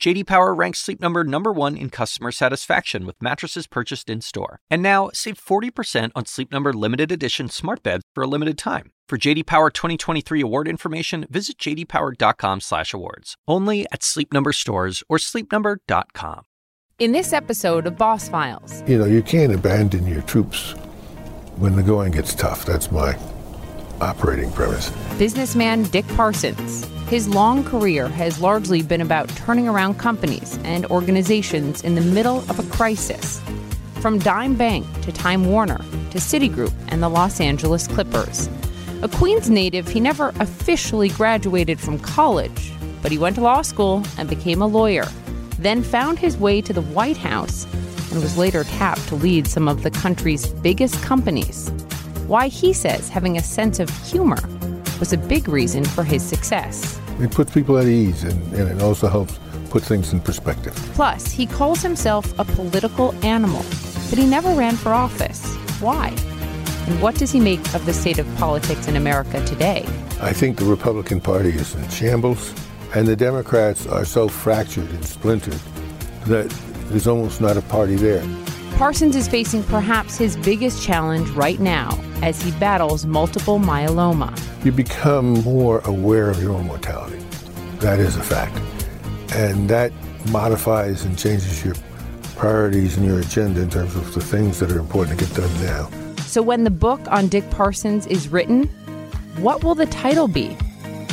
JD Power ranks Sleep Number number 1 in customer satisfaction with mattresses purchased in-store. And now, save 40% on Sleep Number limited edition smart beds for a limited time. For JD Power 2023 award information, visit jdpower.com/awards. Only at Sleep Number stores or sleepnumber.com. In this episode of Boss Files, You know, you can't abandon your troops when the going gets tough. That's my operating premise. businessman Dick Parsons. His long career has largely been about turning around companies and organizations in the middle of a crisis. From Dime Bank to Time Warner to Citigroup and the Los Angeles Clippers. A Queens native, he never officially graduated from college, but he went to law school and became a lawyer, then found his way to the White House and was later tapped to lead some of the country's biggest companies. Why he says having a sense of humor was a big reason for his success. It puts people at ease and, and it also helps put things in perspective. Plus, he calls himself a political animal, but he never ran for office. Why? And what does he make of the state of politics in America today? I think the Republican Party is in shambles, and the Democrats are so fractured and splintered that there's almost not a party there. Parsons is facing perhaps his biggest challenge right now as he battles multiple myeloma. You become more aware of your own mortality. That is a fact. And that modifies and changes your priorities and your agenda in terms of the things that are important to get done now. So when the book on Dick Parsons is written, what will the title be?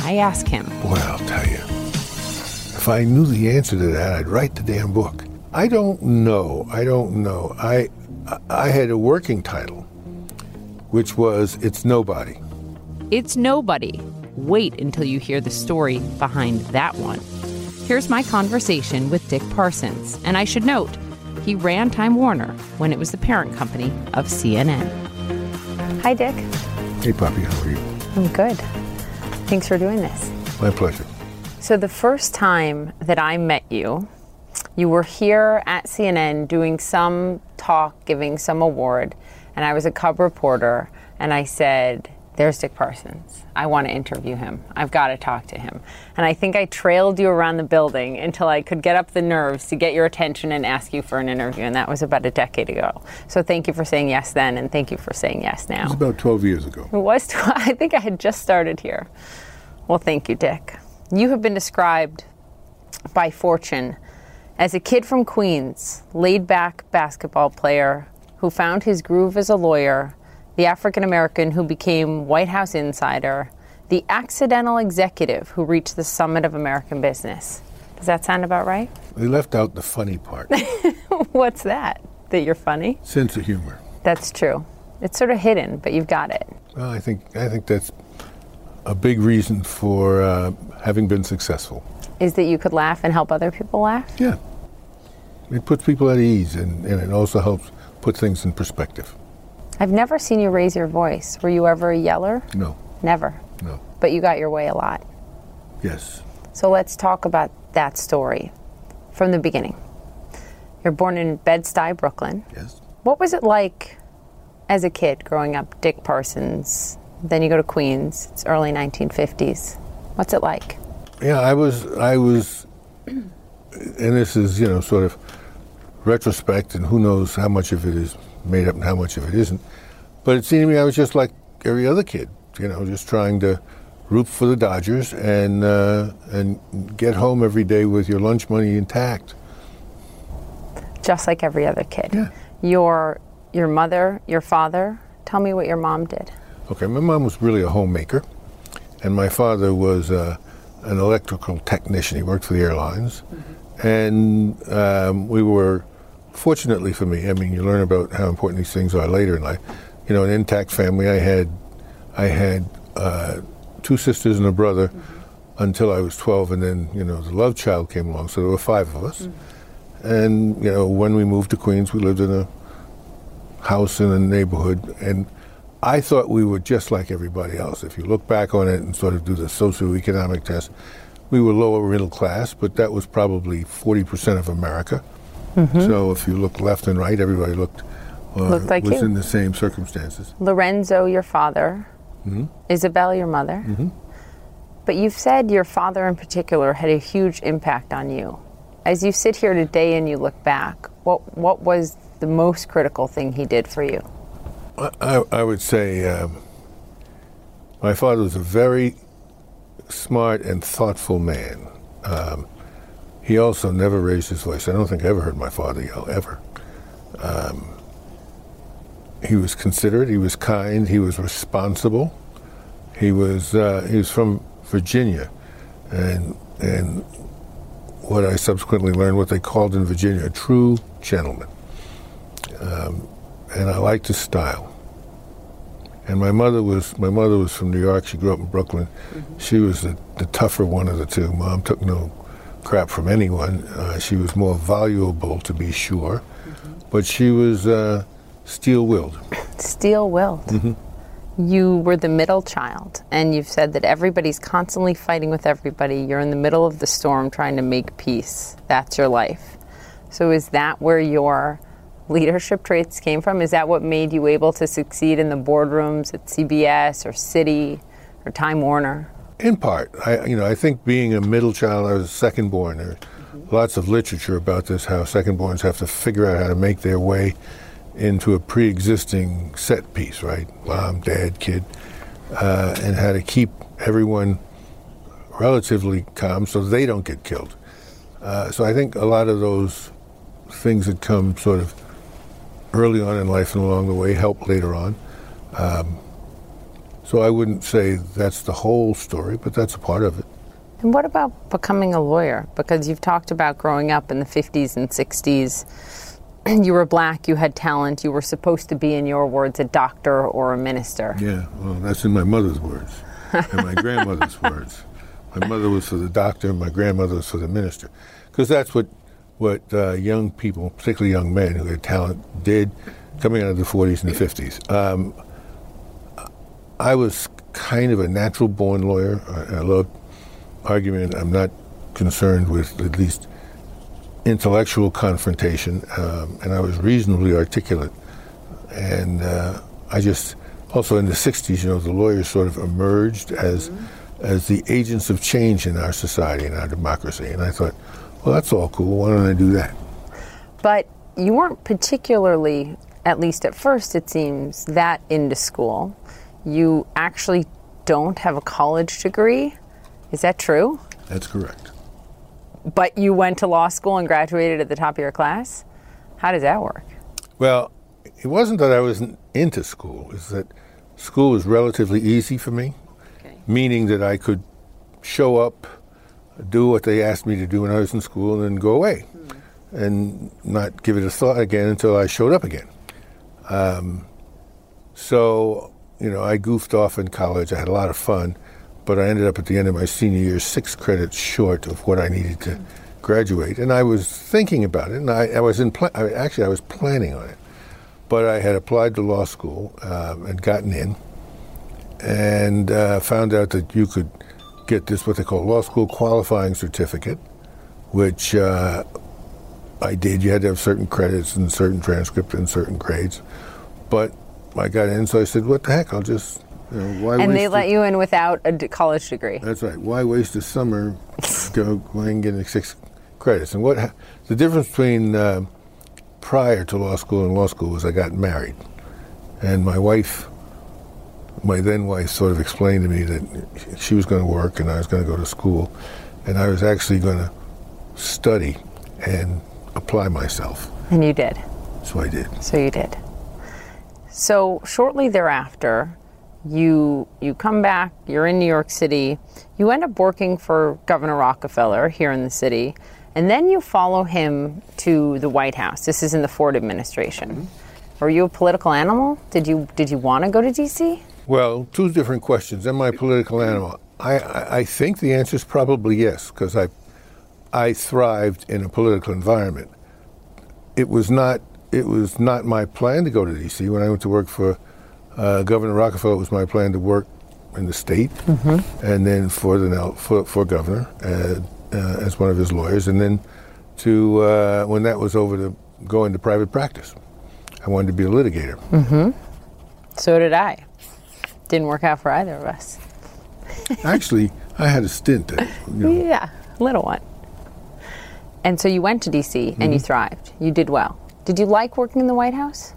I ask him. Boy, I'll tell you. If I knew the answer to that, I'd write the damn book. I don't know. I don't know. I I had a working title, which was It's Nobody. It's nobody. Wait until you hear the story behind that one. Here's my conversation with Dick Parsons. And I should note, he ran Time Warner when it was the parent company of CNN. Hi, Dick. Hey, Poppy, how are you? I'm good. Thanks for doing this. My pleasure. So, the first time that I met you, you were here at CNN doing some talk, giving some award, and I was a cub reporter, and I said, There's Dick Parsons. I want to interview him. I've got to talk to him. And I think I trailed you around the building until I could get up the nerves to get your attention and ask you for an interview, and that was about a decade ago. So, thank you for saying yes then, and thank you for saying yes It now. was about 12 years ago. It was, I think I had just started here. Well, thank you, Dick. You have been described by Fortune as a kid from Queens, laid back basketball player who found his groove as a lawyer, the African American who became White House insider, the accidental executive who reached the summit of American business. Does that sound about right? They left out the funny part What's that? That you're funny? sense of humor. That's true. It's sort of hidden, but you've got it. Well, I think, I think that's a big reason for uh, having been successful. Is that you could laugh and help other people laugh? Yeah. It puts people at ease and, and it also helps put things in perspective. I've never seen you raise your voice. Were you ever a yeller? No, Never. no, But you got your way a lot. yes. So let's talk about that story from the beginning. You're born in Bed-Stuy, Brooklyn. Yes. What was it like as a kid growing up, Dick Parsons? Then you go to Queens. It's early 1950s. What's it like? Yeah, I was, I was, and this is, you know, sort of retrospect, and who knows how much of it is made up and how much of it isn't. But it seemed to me I was just like every other kid, you know, just trying to root for the Dodgers and uh, and get home every day with your lunch money intact. Just like every other kid. Yeah. Your your mother, your father. Tell me what your mom did. Okay, my mom was really a homemaker, and my father was uh, an electrical technician. He worked for the airlines, and um, we were, fortunately for me, I mean, you learn about how important these things are later in life. You know, an intact family. I had, I had uh, two sisters and a brother until I was 12, and then you know the love child came along, so there were five of us. And you know, when we moved to Queens, we lived in a house in a neighborhood, and I thought we were just like everybody else. If you look back on it and sort of do the socioeconomic test, we were lower middle class, but that was probably 40% of America. Mm-hmm. So if you look left and right, everybody looked, uh, Looked like was you. in the same circumstances. Lorenzo, your father, Isabel, your mother. But you've said your father in particular had a huge impact on you. As you sit here today and you look back, what what was the most critical thing he did for you? I, I, would say um, my father was a very smart and thoughtful man. Um, he also never raised his voice. I don't think I ever heard my father yell, ever. Um, he was considerate, he was kind, he was responsible. He was, uh, he was from Virginia, and, and what I subsequently learned, what they called in Virginia, a true gentleman. Um, and I liked his style. And my mother was my mother was from New York. She grew up in Brooklyn. She was the, the tougher one of the two. Mom took no crap from anyone. Uh, she was more valuable, to be sure, but she was uh, steel-willed. Steel willed. You were the middle child, and you've said that everybody's constantly fighting with everybody. You're in the middle of the storm trying to make peace. That's your life. So, is that where your leadership traits came from? Is that what made you able to succeed in the boardrooms at CBS or Citi or Time Warner? In part, I you know I think being a middle child, I was second born. There's lots of literature about this, how second borns have to figure out how to make their way into a pre-existing set piece, right? Mom, dad, kid, uh, and how to keep everyone relatively calm so they don't get killed. Uh, so I think a lot of those things that come sort of early on in life and along the way help later on. Um, so I wouldn't say that's the whole story, but that's a part of it. And what about becoming a lawyer? Because you've talked about growing up in the 50s and 60s. You were black, you had talent, you were supposed to be, in your words, a doctor or a minister. Yeah, well, that's in my mother's words and my grandmother's words. My mother was for the doctor, and my grandmother was for the minister, because that's what what uh, young people, particularly young men who had talent, did coming out of the 40s and the 50s. Um, I was kind of a natural born lawyer. I, I love argument. I'm not concerned with at least intellectual confrontation, um, and I was reasonably articulate. And uh, I just also in the '60s, you know, the lawyers sort of emerged as as the agents of change in our society and our democracy. And I thought, well, that's all cool. Why don't I do that? But you weren't particularly, at least at first, it seems, that into school. You actually don't have a college degree. Is that true? That's correct. But you went to law school and graduated at the top of your class? How does that work? Well, it wasn't that I wasn't into school. It's that school was relatively easy for me, Okay. meaning that I could show up, do what they asked me to do when I was in school, and then go away, and not give it a thought again until I showed up again. Um, so, you know, I goofed off in college. I had a lot of fun, but I ended up at the end of my senior year six credits short of what I needed to graduate. And I was thinking about it, and I, I was in pla- I, actually I was planning on it, but I had applied to law school um, and gotten in, and uh, found out that you could get this what they call law school qualifying certificate, which uh, I did. You had to have certain credits and certain transcript and certain grades, but I got in, so I said, "What the heck? I'll just." You know, why And they let it?" you in without a d- college degree. That's right. Why waste a summer go, going and getting six credits? And what the difference between uh, prior to law school and law school was I got married, and my wife, my then wife, sort of explained to me that she was going to work and I was going to go to school, and I was actually going to study and apply myself. And you did. So I did. So you did. So shortly thereafter, you you come back. You're in New York City. You end up working for Governor Rockefeller here in the city, and then you follow him to the White House. This is in the Ford administration. Mm-hmm. Were you a political animal? Did you did you want to go to D.C.? Well, two different questions. Am I a political animal? I, I, think the answer is probably yes, because I, I thrived in a political environment. It was not it was not my plan to go to D.C. When I went to work for uh, Governor Rockefeller, it was my plan to work in the state, and then for the for, for governor uh, uh, as one of his lawyers, and then to uh, when that was over to go into private practice. I wanted to be a litigator. So did I. Didn't work out for either of us. Actually, I had a stint. At, you know, Yeah, little one. And so you went to DC and you thrived. You did well. Did you like working in the White House?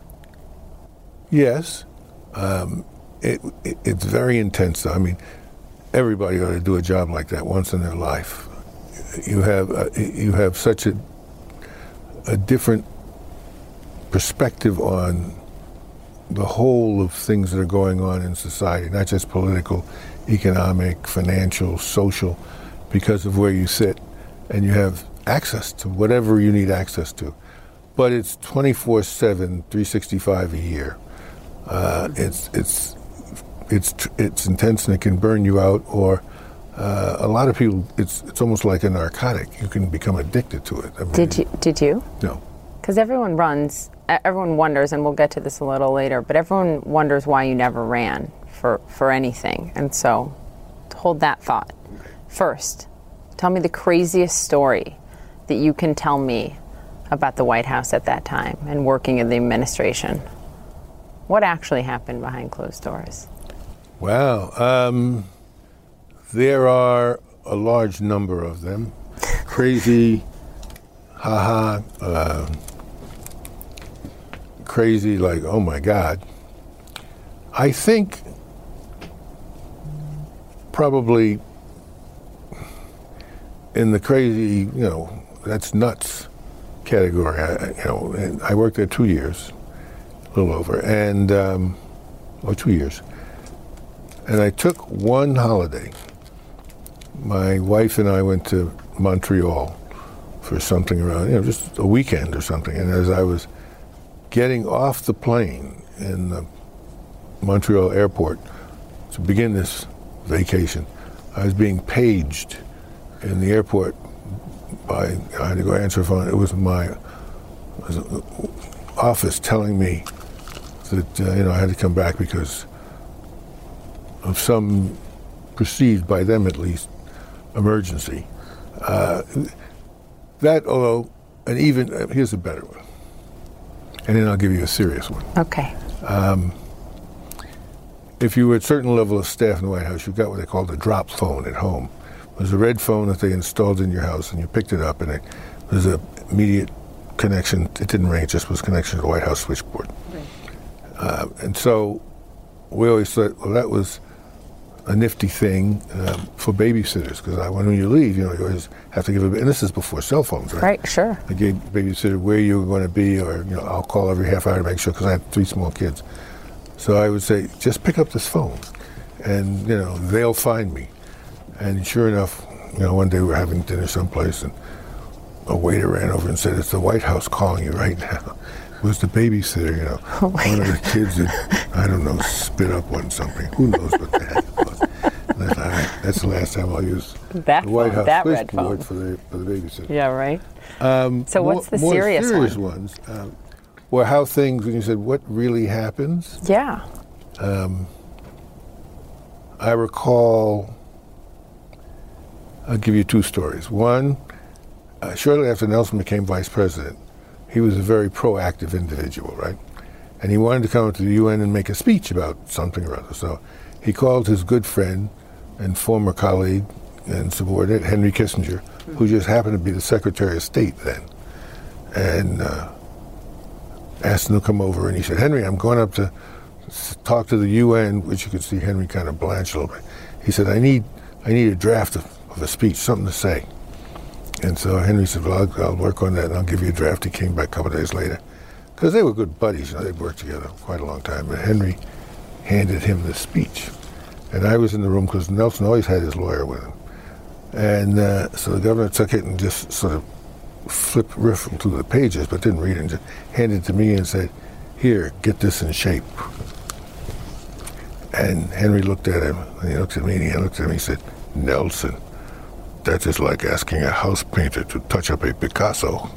Yes, um, it, it, it's very intense. Though. I mean, everybody ought to do a job like that once in their life. You have uh, you have such a a different perspective on the whole of things that are going on in society, not just political, economic, financial, social, because of where you sit, and you have access to whatever you need access to. But it's 24/7, 365 a year. Uh, it's it's it's it's intense and it can burn you out. Or uh, a lot of people, it's it's almost like a narcotic. You can become addicted to it. I mean, Did you? Did you? No. Because everyone runs, everyone wonders, and we'll get to this a little later, but everyone wonders why you never ran for, for anything. And so hold that thought. First, tell me the craziest story that you can tell me about the White House at that time and working in the administration. What actually happened behind closed doors? Wow. Um, there are a large number of them. Crazy, haha, uh, crazy, like, oh my God. I think probably in the crazy, you know, that's nuts category. I, you know, I worked there two years, a little over, and um, or two years, and I took one holiday. My wife and I went to Montreal for something around, you know, just a weekend or something. And as I was getting off the plane in the Montreal airport to begin this vacation, I was being paged in the airport by, I had to go answer phone. It was my office telling me that, uh, you know, I had to come back because of some perceived by them at least emergency. Uh, that, although, and even, uh, here's a better one. And then I'll give you a serious one. Okay. If you were at a certain level of staff in the White House, you got what they called a drop phone at home. It was a red phone that they installed in your house, and you picked it up, and it was an immediate connection. It didn't ring; it just was connection to the White House switchboard. Uh, and so we always thought, well, that was a nifty thing um, for babysitters because when you leave, you know, you always have to give a. And this is before cell phones, right? Right, sure. I gave babysitter where you were going to be, or you know, I'll call every half hour to make sure because I had three small kids. So I would say, just pick up this phone, and you know, they'll find me. And sure enough, you know, one day we were having dinner someplace, and a waiter ran over and said, "It's the White House calling you right now." Was the babysitter, you know, one of the kids that I don't know spit up on something. Who knows what the heck it was? And I "All right, that's the last time I'll use That the White phone, House that red phone. for the for the babysitter. Yeah, right. Um, So what's the more serious serious one? ones? Um, were how things when you said what really happens. Yeah. I recall. I'll give you two stories. One, uh, shortly after Nelson became vice president, he was a very proactive individual, right? And he wanted to come to the UN and make a speech about something or other. So he called his good friend and former colleague and subordinate, Henry Kissinger, who just happened to be the Secretary of State then, and uh, asked him to come over. And he said, Henry, I'm going up to talk to the UN, which you could see Henry kind of blanch a little bit. He said, I need, I need a draft of, of a speech, something to say. And so Henry said, well, I'll, I'll work on that and I'll give you a draft. He came back a couple days later. Because they were good buddies, you know, they'd worked together quite a long time. And Henry handed him the speech. And I was in the room because Nelson always had his lawyer with him. And uh, so the governor took it and just sort of flipped, riffled through the pages, but didn't read it, and just handed it to me and said, here, get this in shape. And Henry looked at him, and he looked at me, and he looked at me, he said, Nelson, that is like asking a house painter to touch up a Picasso.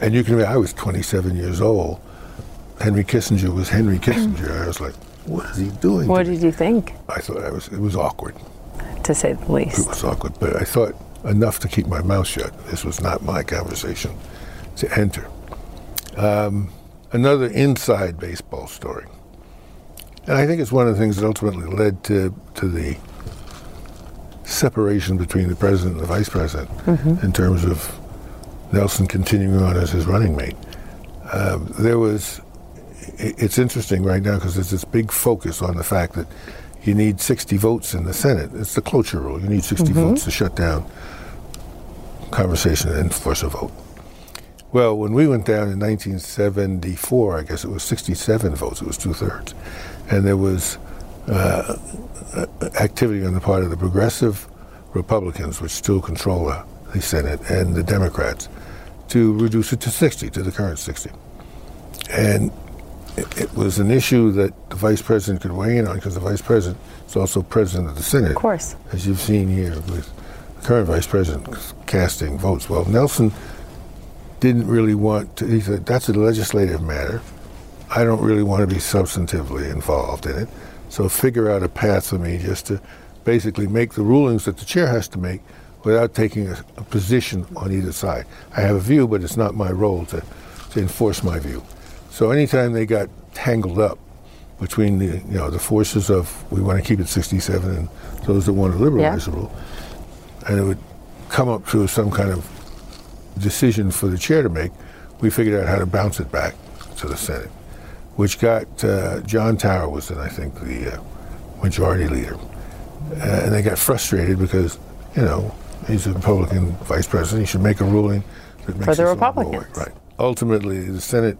And you can I was 27 years old. Henry Kissinger was Henry Kissinger. I was like, what is he doing? What to me?" did you think, I thought I was, it was awkward. to say the least. It was awkward, but I thought enough to keep my mouth shut. This was not my conversation to enter. Um, another inside baseball story. And I think it's one of the things that ultimately led to, to the separation between the president and the vice president in terms of Nelson continuing on as his running mate. Um, there was, it's interesting right now because there's this big focus on the fact that you need 60 votes in the Senate. It's the cloture rule. You need 60 votes to shut down conversation and enforce a vote. Well, when we went down in 1974, I guess it was 67 votes. It was two thirds, and there was uh, activity on the part of the progressive Republicans, which still control the, the Senate, and the Democrats, to reduce it to 60, to the current 60. And it, it was an issue that the vice president could weigh in on because the vice president is also president of the Senate Of course. as you've seen here with the current vice president casting votes. Well, Nelson didn't really want to, he said, that's a legislative matter. I don't really want to be substantively involved in it. So figure out a path for me just to basically make the rulings that the chair has to make without taking a, a position on either side. I have a view, but it's not my role to, to enforce my view. So anytime they got tangled up between the you know the forces of we want to keep it 67 and those that want to liberalize Yeah. the rule, and it would come up to some kind of decision for the chair to make, we figured out how to bounce it back to the Senate, which got uh, John Tower was then I think the uh, majority leader, uh, and they got frustrated because you know he's a Republican vice president. He should make a ruling that makes the go away. Republicans. Right. Ultimately, the Senate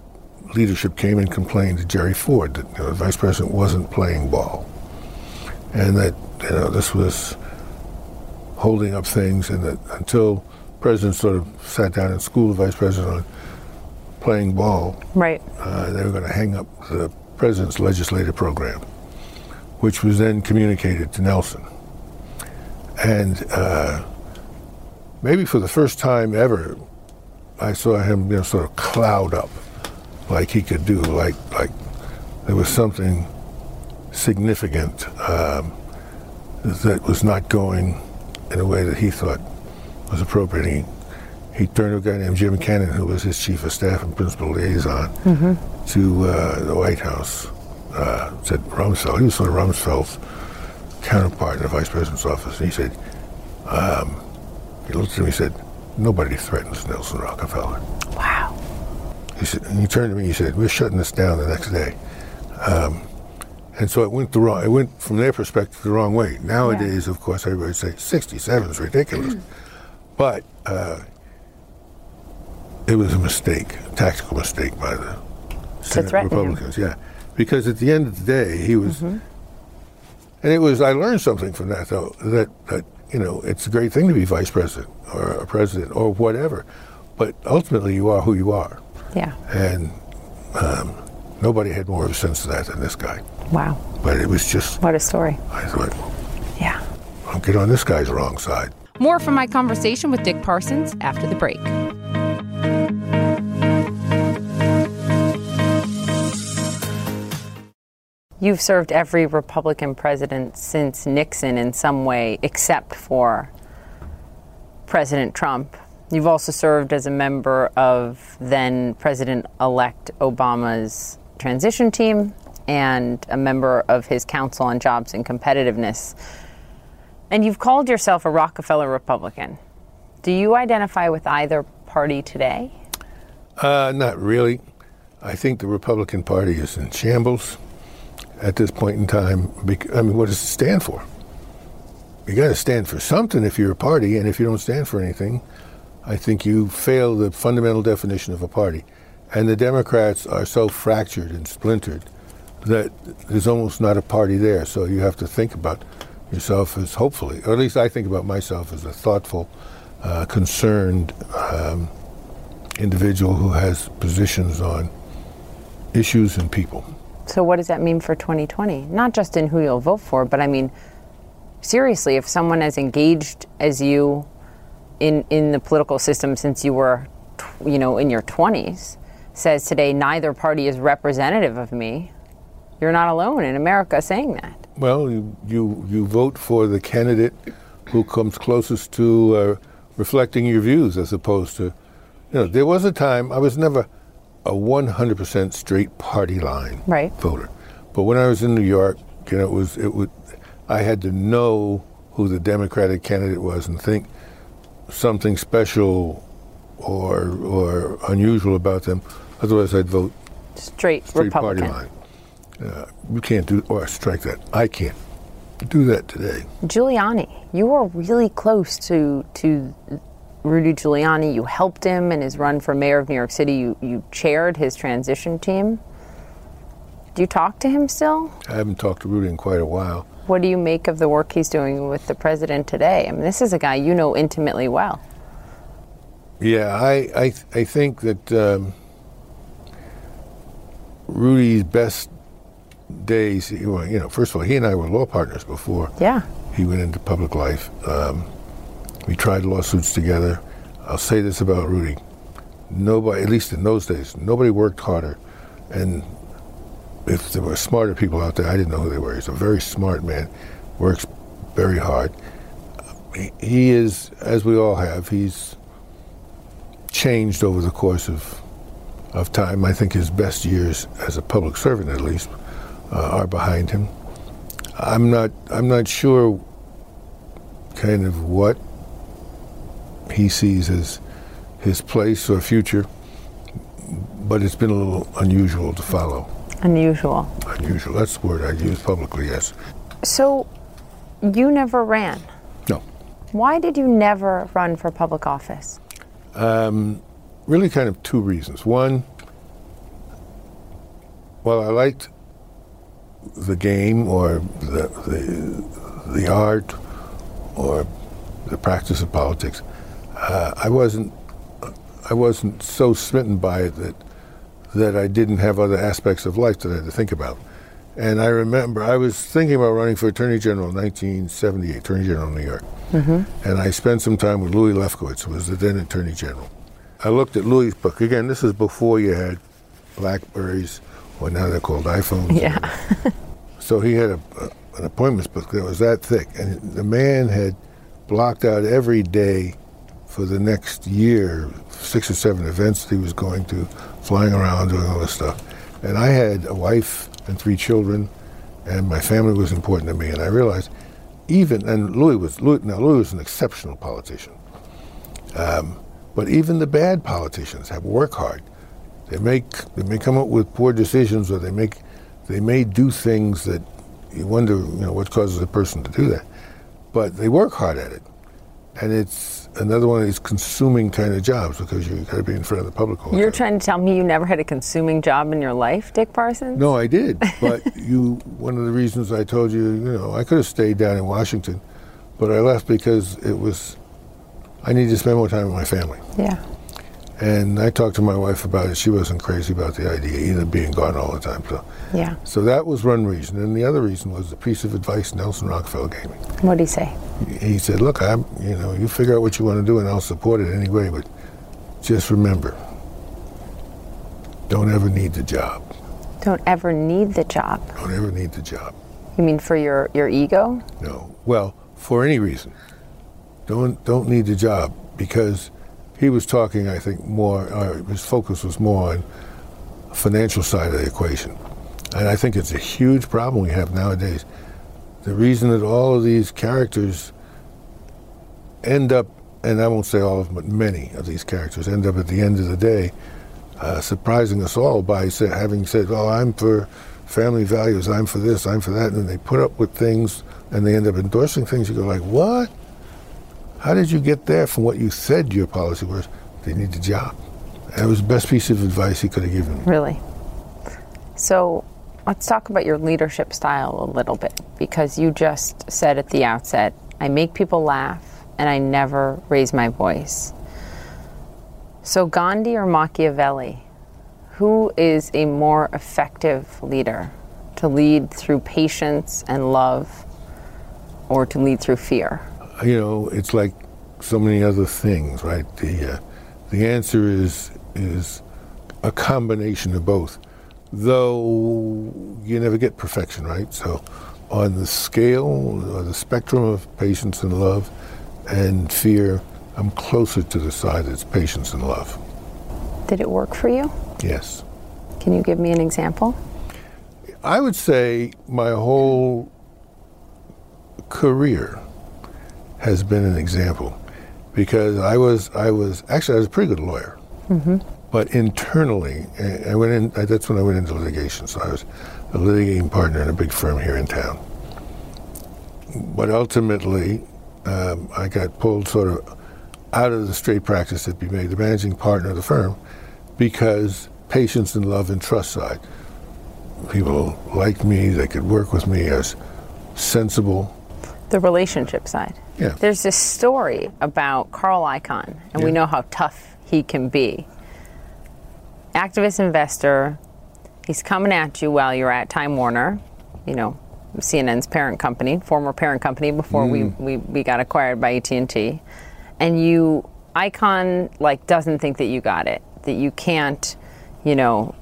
leadership came and complained to Jerry Ford that you know, the vice president wasn't playing ball, and that you know this was holding up things, and that until president sort of sat down and schooled the vice president on playing ball, Right. uh, they were going to hang up the president's legislative program, which was then communicated to Nelson. And uh, maybe for the first time ever, I saw him, you know, sort of cloud up, like he could do, like like there was something significant um, that was not going in a way that he thought was appropriate. He, he turned to a guy named Jim Cannon, who was his chief of staff and principal liaison, to uh, the White House. Uh, said Rumsfeld. He was sort of Rumsfeld's counterpart in the vice president's office. And he said, um, he looked at me and he said, nobody threatens Nelson Rockefeller. Wow. He said, and he turned to me and he said, we're shutting this down the next day. Um, and so it went the wrong, it went from their perspective the wrong way. Nowadays, of course, everybody say 67 is ridiculous. but uh, it was a mistake, a tactical mistake by the Senate threaten him. Republicans. Yeah. Because at the end of the day, he was, and it was, I learned something from that though, that, that, you know, it's a great thing to be vice president or a president or whatever. But ultimately, you are who you are. Yeah. And um, nobody had more of a sense of that than this guy. Wow. But it was just, What a story. I thought, Yeah. I'll get on this guy's wrong side. More from my conversation with Dick Parsons after the break. You've served every Republican president since Nixon in some way, except for President Trump. You've also served as a member of then President elect Obama's transition team and a member of his Council on Jobs and Competitiveness. And you've called yourself a Rockefeller Republican. Do you identify with either party today? Uh, not really. I think the Republican Party is in shambles at this point in time. I mean, what does it stand for? You got to stand for something if you're a party, and if you don't stand for anything, I think you fail the fundamental definition of a party. And the Democrats are so fractured and splintered that there's almost not a party there. So you have to think about yourself as hopefully, or at least I think about myself as a thoughtful, uh, concerned um, individual who has positions on issues and people. So, what does that mean for 2020? Not just in who you'll vote for, but I mean, seriously, if someone as engaged as you in, in the political system since you were, you know, in your 20s says today neither party is representative of me, you're not alone in America saying that. Well, you, you, you vote for the candidate who comes closest to uh, reflecting your views as opposed to, you know, there was a time I was never a 100% straight party line Right. voter. But when I was in New York, you know, it was, it would, I had to know who the Democratic candidate was and think something special or, or unusual about them. Otherwise, I'd vote Straight, straight Republican. party line. Uh, you can't do, or strike that. I can't do that today. Giuliani, you were really close to to Rudy Giuliani. You helped him in his run for mayor of New York City. You you chaired his transition team. Do you talk to him still? I haven't talked to Rudy in quite a while. What do you make of the work he's doing with the president today? I mean, this is a guy you know intimately well. Yeah, I I, I think that um, Rudy's best days. well, You know, first of all, he and I were law partners before Yeah. he went into public life. Um, we tried lawsuits together. I'll say this about Rudy: nobody, at least in those days, nobody worked harder. And if there were smarter people out there, I didn't know who they were. He's a very smart man, works very hard. He, is, as we all have, he's changed over the course of of time. I think his best years as a public servant, at least, uh, are behind him. I'm not. I'm not sure. Kind of what he sees as his place or future, but it's been a little unusual to follow. Unusual. Unusual. That's the word I'd use publicly. Yes. So, you never ran. No. Why did you never run for public office? Um, really, kind of two reasons. One, well, I liked the game or the, the, the art or the practice of politics. Uh, I wasn't I wasn't so smitten by it that that I didn't have other aspects of life that I had to think about. And I remember I was thinking about running for Attorney General in 1978, Attorney General of New York. And I spent some time with Louis Lefkowitz, who was the then Attorney General. I looked at Louis' book. Again, this is before you had Blackberries, or now they're called iPhones. Yeah. So he had a, a, an appointments book that was that thick, and the man had blocked out every day for the next year, six or seven events he was going to, flying around, doing all this stuff. And I had a wife and three children, and my family was important to me. And I realized, even and Louis was Louis, now Louis was an exceptional politician, um, but even the bad politicians have work hard. They make they may come up with poor decisions, or they make they may do things that you wonder, you know, what causes a person to do that. But they work hard at it, and it's another one of these consuming kind of jobs because you got to be in front of the public all You're time. trying to tell me you never had a consuming job in your life, Dick Parsons? No, I did. But you, one of the reasons I told you, you know, I could have stayed down in Washington, but I left because it was, I needed to spend more time with my family. Yeah. And I talked to my wife about it. She wasn't crazy about the idea either, being gone all the time. So, Yeah. so that was one reason. And the other reason was the piece of advice Nelson Rockefeller gave me. What did he say? He said, "Look, I'm, you know, you figure out what you want to do, and I'll support it anyway. But just remember, don't ever need the job. Don't ever need the job. Don't ever need the job." You mean for your, your ego? No. Well, for any reason, don't don't need the job because he was talking. I think more. His focus was more on financial side of the equation, and I think it's a huge problem we have nowadays. The reason that all of these characters end up, and I won't say all of them, but many of these characters end up at the end of the day uh, surprising us all by say, having said, "Oh, I'm for family values. I'm for this. I'm for that," and then they put up with things, and they end up endorsing things. You go like, "What? How did you get there from what you said your policy was? They need the job." That was the best piece of advice he could have given. Really? So let's talk about your leadership style a little bit because you just said at the outset, I make people laugh and I never raise my voice. So, Gandhi or Machiavelli, who is a more effective leader to lead through patience and love or to lead through fear? You know, it's like so many other things, right? The uh, the answer is is a combination of both. though you never get perfection, right? So, on the scale or the spectrum of patience and love and fear, I'm closer to the side that's patience and love. Did it work for you? Yes. Can you give me an example? I would say my whole career has been an example because I was I was actually I was a pretty good lawyer, mm-hmm. but internally I went in. That's when I went into litigation. So I was a litigating partner in a big firm here in town. But ultimately, um, I got pulled sort of out of the straight practice that be made the managing partner of the firm because patience and love and trust side. People liked me, they could work with me as sensible. The relationship side. Yeah. There's this story about Carl Icahn, and we know how tough he can be. Activist investor, he's coming at you while you're at Time Warner, you know, CNN's parent company, former parent company before we, mm. we, we got acquired by AT&T. And you, Icahn, like, doesn't think that you got it, that you can't, you know,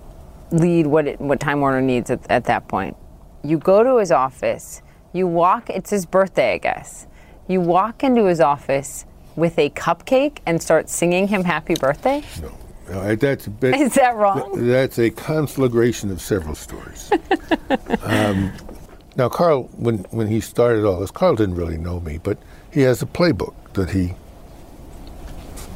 lead what it, what Time Warner needs at, at that point. You go to his office, you walk, it's his birthday, I guess. You walk into his office with a cupcake and start singing him happy birthday? No, no, that's bit, Is that wrong? Th- That's a conflagration of several stories. um, now, Carl, when, when he started all this, Carl didn't really know me, but he has a playbook that he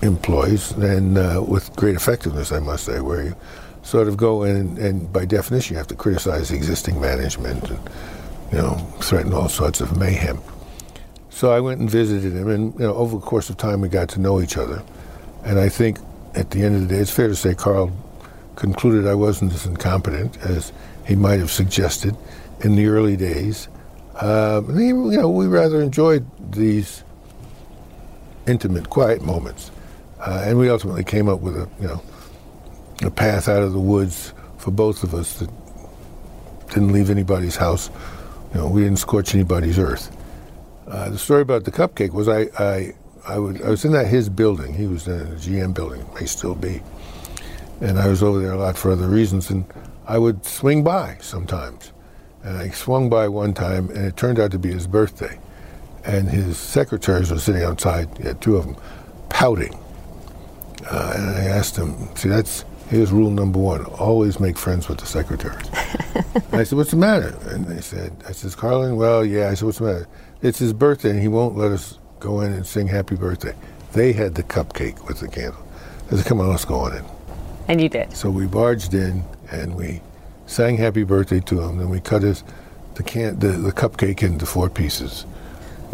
employs, and uh, with great effectiveness, I must say, where you sort of go in, and by definition, you have to criticize existing management and, you know, threaten all sorts of mayhem. So I went and visited him, and you know, over the course of time, we got to know each other. And I think at the end of the day, it's fair to say Carl concluded I wasn't as incompetent as he might have suggested in the early days. And he, you know, we rather enjoyed these intimate, quiet moments, uh, and we ultimately came up with a, you know, a path out of the woods for both of us that didn't leave anybody's house. You know, we didn't scorch anybody's earth. Uh, the story about the cupcake was I, I, I, would, I was in that his building. He was in a GM building, may still be. And I was over there a lot for other reasons. And I would swing by sometimes. And I swung by one time, and it turned out to be his birthday. And his secretaries were sitting outside, he had two of them, pouting. Uh, and I asked him, see, that's, here's rule number one always make friends with the secretaries. I said, what's the matter? And they said, I says, Carlin, well, yeah. I said, what's the matter? It's his birthday, and he won't let us go in and sing happy birthday. They had the cupcake with the candle. I said, come on, let's go on in. And you did. So we barged in and we sang happy birthday to him. Then we cut his the can the, the cupcake into four pieces.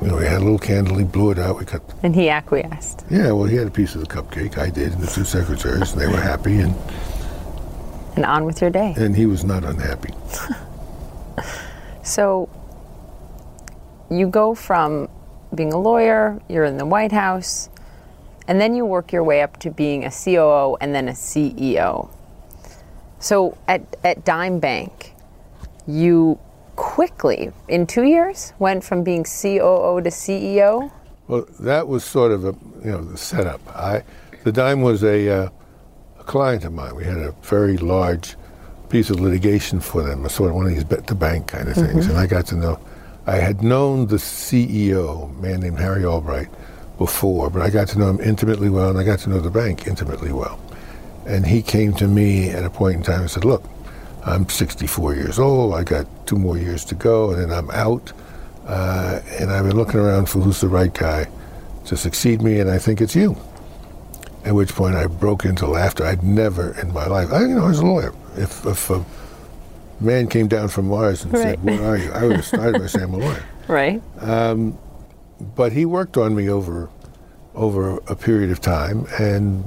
You know, we had a little candle. He blew it out. We cut. And he acquiesced. Yeah, well, he had a piece of the cupcake. I did, and the two secretaries, and they were happy, and And on with your day. and he was not unhappy. So you go from being a lawyer, you're in the White House, and then you work your way up to being a COO and then a CEO. So at, at Dime Bank, you quickly, in two years, went from being COO to CEO. Well, that was sort of a you know the setup. I the dime was a, uh, a client of mine. We had a very large piece of litigation for them, a sort of one of these bet the bank kind of things, and I got to know. I had known the CEO, a man named Harry Albright, before, but I got to know him intimately well, and I got to know the bank intimately well. And he came to me at a point in time and said, "Look, I'm 64 years old. I got two more years to go, and then I'm out. Uh, and I've been looking around for who's the right guy to succeed me, and I think it's you." At which point I broke into laughter. I'd never in my life, I, you know, I was a lawyer. If, if a man came down from Mars and said, Right. "What are you?" I would have started by saying, "I'm a lawyer." Right. but he worked on me over over a period of time and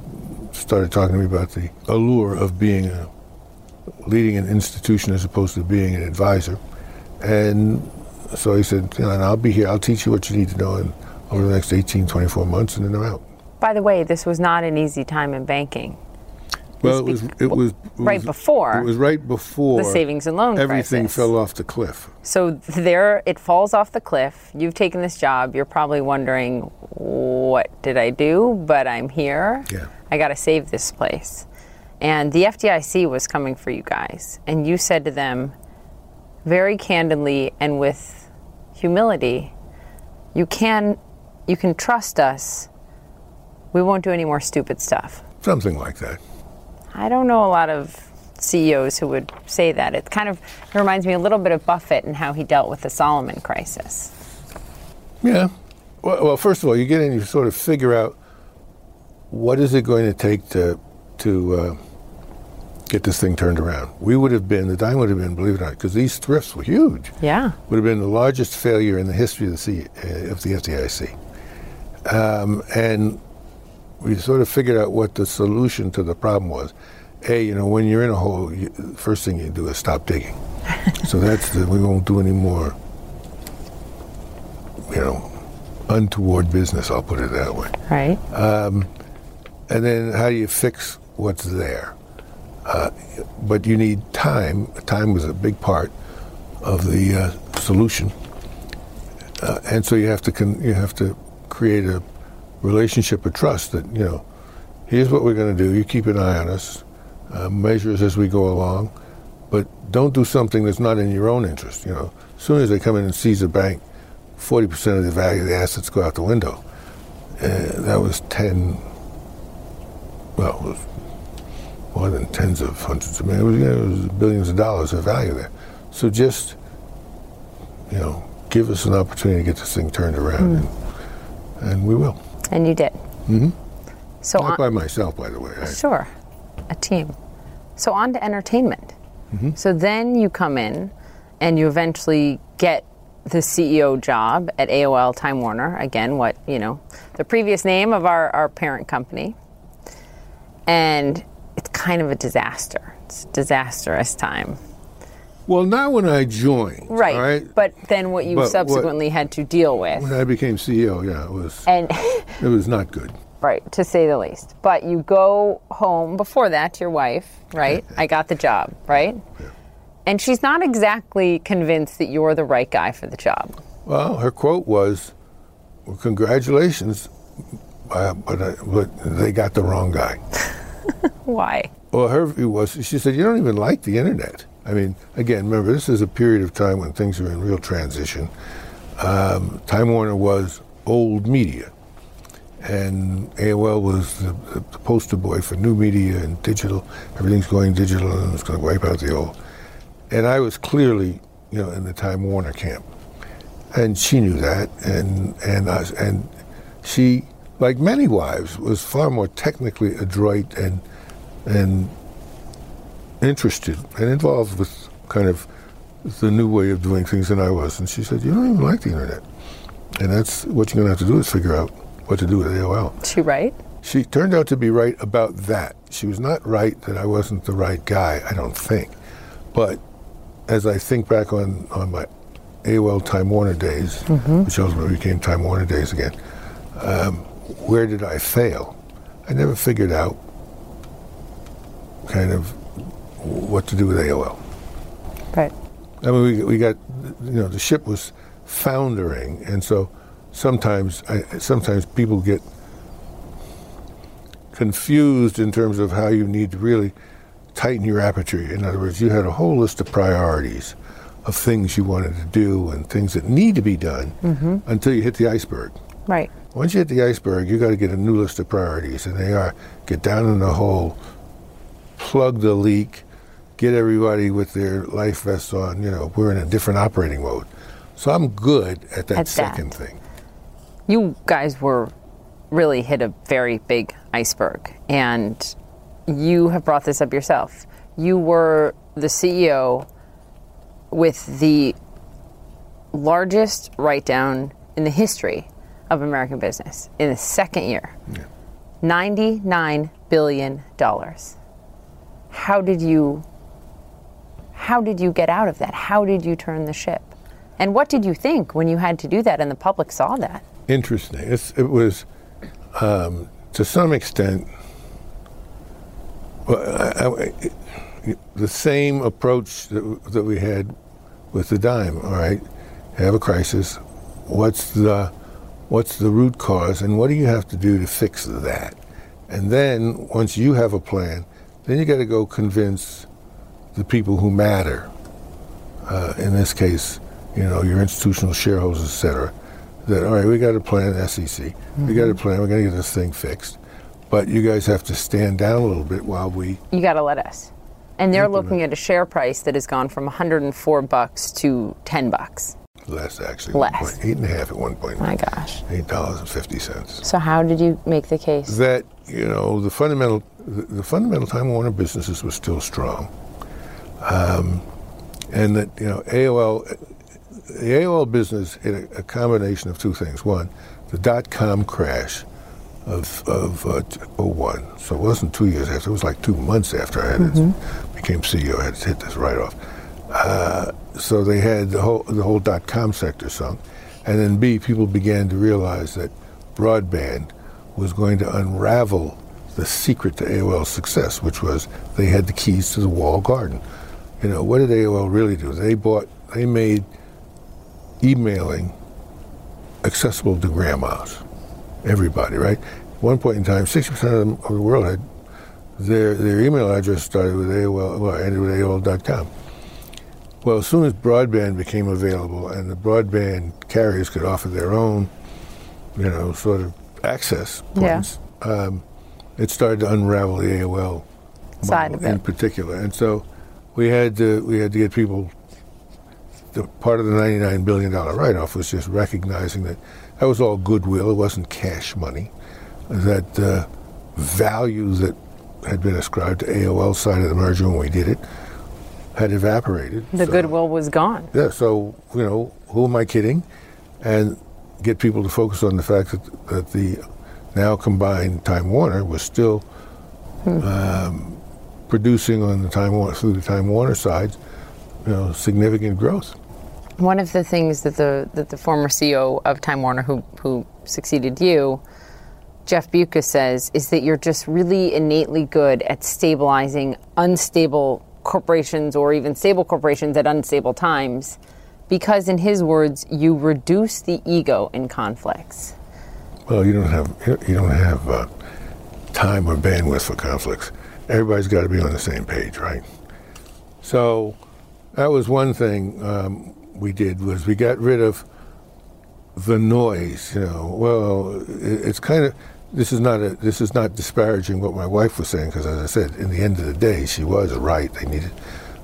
started talking to me about the allure of being a leading an institution as opposed to being an advisor. And so he said, you know, and I'll be here. I'll teach you what you need to know in over the next 18, 24 months, and then I'm out. By the way, this was not an easy time in banking. Well, it was, it was it right was- before It was right before the savings and loan everything crisis. fell off the cliff. So there, it falls off the cliff. You've taken this job. You're probably wondering, what did I do? But I'm here. Yeah. I got to save this place. And the FDIC was coming for you guys. And you said to them, very candidly and with humility, you can, you can trust us. We won't do any more stupid stuff. Something like that. I don't know a lot of CEOs who would say that. It kind of it reminds me a little bit of Buffett and how he dealt with the Salomon crisis. Yeah. Well, well, first of all, you get in, you sort of figure out what is it going to take to to uh, get this thing turned around. We would have been the dime would have been, believe it or not, because these thrifts were huge. Yeah. Would have been the largest failure in the history of the C, uh, of the FDIC. Um, and we sort of figured out what the solution to the problem was. A, you know, when you're in a hole, you, first thing you do is stop digging. so that's the, we won't do any more, you know, untoward business. I'll put it that way. Right. And then how do you fix what's there? Uh, but you need time. Time was a big part of the uh, solution, uh, and so you have to con- you have to create a relationship of trust that you know. Here's what we're going to do. You keep an eye on us, uh, measure us as we go along, but don't do something that's not in your own interest. You know, as soon as they come in and seize a bank, forty percent of the value of the assets go out the window. Uh, that was ten well, it was more than tens of hundreds of millions. It was, you know, it was billions of dollars of value there. So just, you know, give us an opportunity to get this thing turned around, and, and we will. And you did. Mm-hmm. So Not on, by myself, by the way. I, Sure, a team. So on to entertainment. Mm-hmm. So then you come in and you eventually get the CEO job at AOL Time Warner. Again, what, you know, the previous name of our, our parent company. And it's kind of a disaster. It's a disastrous time. well, not when I joined. Right. Right. But then what you But what- subsequently had to deal with. when I became CEO, yeah, it was And it was not good. Right, to say the least. But you go home before that to your wife, right? I got the job, right? And she's not exactly convinced that you're the right guy for the job. Well, her quote was, well, "Congratulations, uh, but, I, but they got the wrong guy." Why? Well, her view was she said, You don't even like the internet. I mean, again, remember, this is a period of time when things are in real transition. Um, Time Warner was old media, and AOL was the, the poster boy for new media and digital. Everything's going digital and it's going to wipe out the old. And I was clearly, you know, in the Time Warner camp. And she knew that, and, and, I, and she, like many wives, was far more technically adroit and and interested and involved with kind of the new way of doing things than I was. And she said, "You don't even like the internet, and that's what you're going to have to do is figure out what to do with AOL." She right? She turned out to be right about that. She was not right that I wasn't the right guy. I don't think, but as I think back on on my AOL Time Warner days, which ultimately became Time Warner days again, um, where did I fail? I never figured out kind of what to do with AOL. Right. I mean, we, we got, you know, the ship was foundering, and so sometimes, I, sometimes people get confused in terms of how you need to really tighten your aperture. In other words, you had a whole list of priorities of things you wanted to do and things that need to be done mm-hmm. until you hit the iceberg. Right. Once you hit the iceberg, you got to get a new list of priorities, and they are get down in the hole, plug the leak, get everybody with their life vests on. You know, we're in a different operating mode. So I'm good at that At that. second thing. You guys were really hit a very big iceberg, and you have brought this up yourself. You were the CEO with the largest write down in the history of American business in the second year. $99 billion. How did you how did you get out of that? How did you turn the ship? And what did you think when you had to do that and the public saw that? Interesting. It's, it was, um, to some extent, well, I, I, the same approach that, that we had with the dime. All right, have a crisis. What's the what's the root cause, and what do you have to do to fix that? And then once you have a plan, then you got to go convince the people who matter. Uh, in this case, you know, your institutional shareholders, et cetera, that, all right, we got a plan, SEC. Mm-hmm. We got a plan, we're going to get this thing fixed. But you guys have to stand down a little bit while we. You got to let us. And they're looking at a share price that has gone from 104 bucks to 10 bucks. Less, actually. Less. Eight and a half at one point. My gosh. Eight dollars and fifty cents. So how did you make the case? That you know the fundamental, the, the fundamental Time Warner businesses was still strong, um, and that you know AOL, the AOL business had a, a combination of two things. One, the dot com crash of of uh, 01. So it wasn't two years after; it was like two months after I had mm-hmm. became CEO. I had to hit this right off. Uh, so they had the whole the whole dot com sector sunk, and then B, people began to realize that broadband was going to unravel the secret to AOL's success, which was they had the keys to the walled garden. You know, what did AOL really do? They bought, they made emailing accessible to grandmas, everybody, right? At one point in time, 60% of the world had their, their email address started with AOL, well, ended with AOL.com. Well, as soon as broadband became available and the broadband carriers could offer their own, you know, sort of access points, yeah. um, it started to unravel the AOL side in particular. And so we had to we had to get people. The part of the ninety-nine billion dollar write-off was just recognizing that that was all goodwill. It wasn't cash money. That uh, value that had been ascribed to AOL side of the merger when we did it had evaporated. The so, goodwill was gone. Yeah, so, you know, who am I kidding? And get people to focus on the fact that, that the now combined Time Warner was still hmm. um, producing on the Time Warner, through the Time Warner side, you know, significant growth. One of the things that the that the former CEO of Time Warner, who who succeeded you, Jeff Bewkes says, is that you're just really innately good at stabilizing unstable corporations or even stable corporations at unstable times because, in his words, you reduce the ego in conflicts. Well, you don't have you don't have uh, time or bandwidth for conflicts. Everybody's got to be on the same page, right? So that was one thing um, we did was we got rid of the noise. You know, well, it's kind of this is not a, this is not disparaging what my wife was saying because, as I said, in the end of the day, she was right. They needed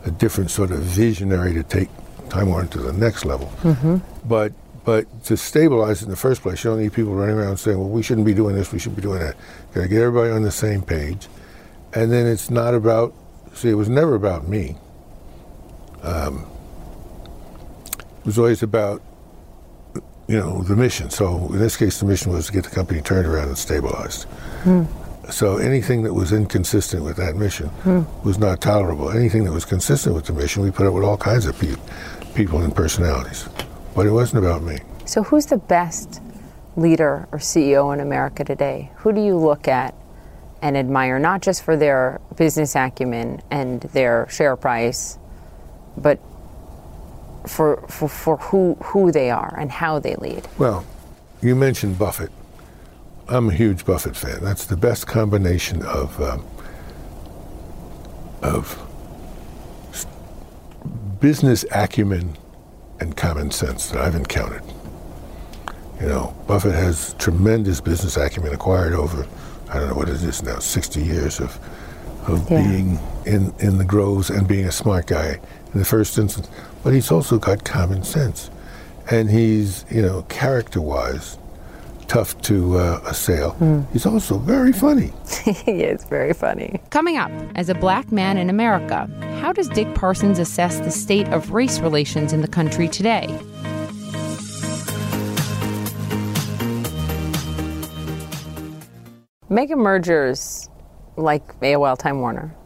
a different sort of visionary to take Time Warner to the next level. Mm-hmm. But but to stabilize it in the first place, you don't need people running around saying, "Well, we shouldn't be doing this. We should be doing that." Got to get everybody on the same page, and then it's not about. See, it was never about me. Um, it was always about you know, the mission. So in this case, the mission was to get the company turned around and stabilized. Hmm. So anything that was inconsistent with that mission hmm. was not tolerable. Anything that was consistent with the mission, we put up with all kinds of pe- people and personalities. But it wasn't about me. So who's the best leader or CEO in America today? Who do you look at and admire, not just for their business acumen and their share price, but for, for, for who, who they are and how they lead? Well, you mentioned Buffett. I'm a huge Buffett fan. That's the best combination of um, of business acumen and common sense that I've encountered. You know, Buffett has tremendous business acumen acquired over, I don't know what it is now, 60 years of of yeah. being in, in the groves and being a smart guy in the first instance, but he's also got common sense. And he's, you know, character wise, tough to uh, assail. Mm. He's also very funny. he is very funny. Coming up, as a black man in America, how does Dick Parsons assess the state of race relations in the country today? Mega mergers like AOL Time Warner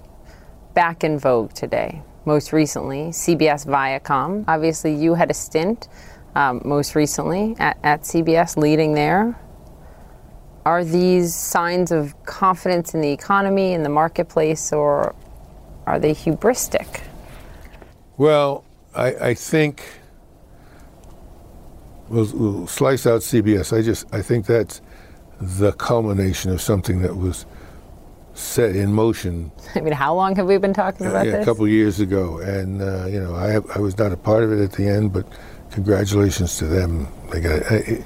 back in vogue today most recently, CBS Viacom. Obviously, you had a stint um, most recently at, at CBS leading there. Are these signs of confidence in the economy, in the marketplace, or are they hubristic? Well, I, I think we'll, we'll, slice out CBS. I just I think that's the culmination of something that was set in motion I mean, how long have we been talking about yeah, this? a couple years ago, and uh, you know, I I was not a part of it at the end, but congratulations to them. They got it,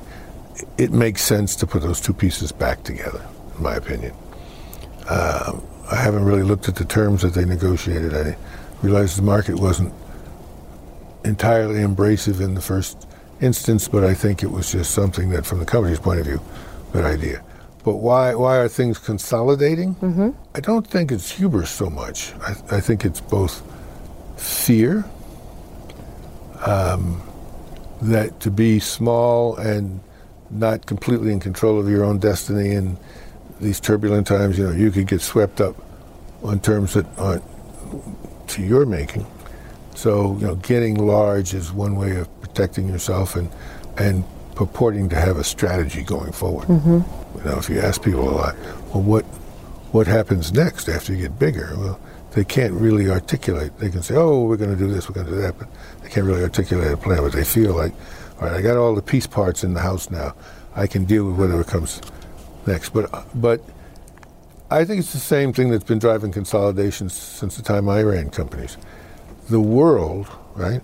it, makes sense to put those two pieces back together, in my opinion. Uh, I haven't really looked at the terms that they negotiated. I realized the market wasn't entirely embracive in the first instance, but I think it was just something that, from the company's point of view, good idea. But why why are things consolidating? Mm-hmm. I don't think it's hubris so much. I, I think it's both fear um, that to be small and not completely in control of your own destiny in these turbulent times, you know, you could get swept up on terms that aren't to your making. So, you know, getting large is one way of protecting yourself and and purporting to have a strategy going forward. Mm-hmm. You know, if you ask people a lot, well, what what happens next after you get bigger? Well, they can't really articulate. They can say, "Oh, we're going to do this, we're going to do that," but they can't really articulate a plan. But they feel like, "All right, I got all the piece parts in the house now. I can deal with whatever comes next." But but I think it's the same thing that's been driving consolidation since the time I ran companies. The world, right?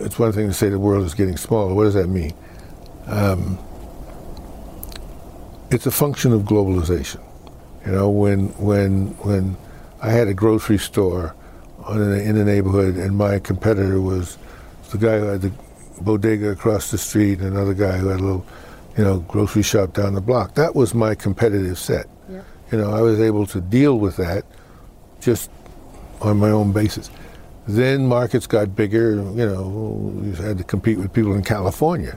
It's one thing to say the world is getting smaller. What does that mean? Um, it's a function of globalization. You know, when when when I had a grocery store on a, in a neighborhood, and my competitor was the guy who had the bodega across the street, and another guy who had a little, you know, grocery shop down the block. That was my competitive set. Yep. You know, I was able to deal with that just on my own basis. Then markets got bigger. You know, you had to compete with people in California.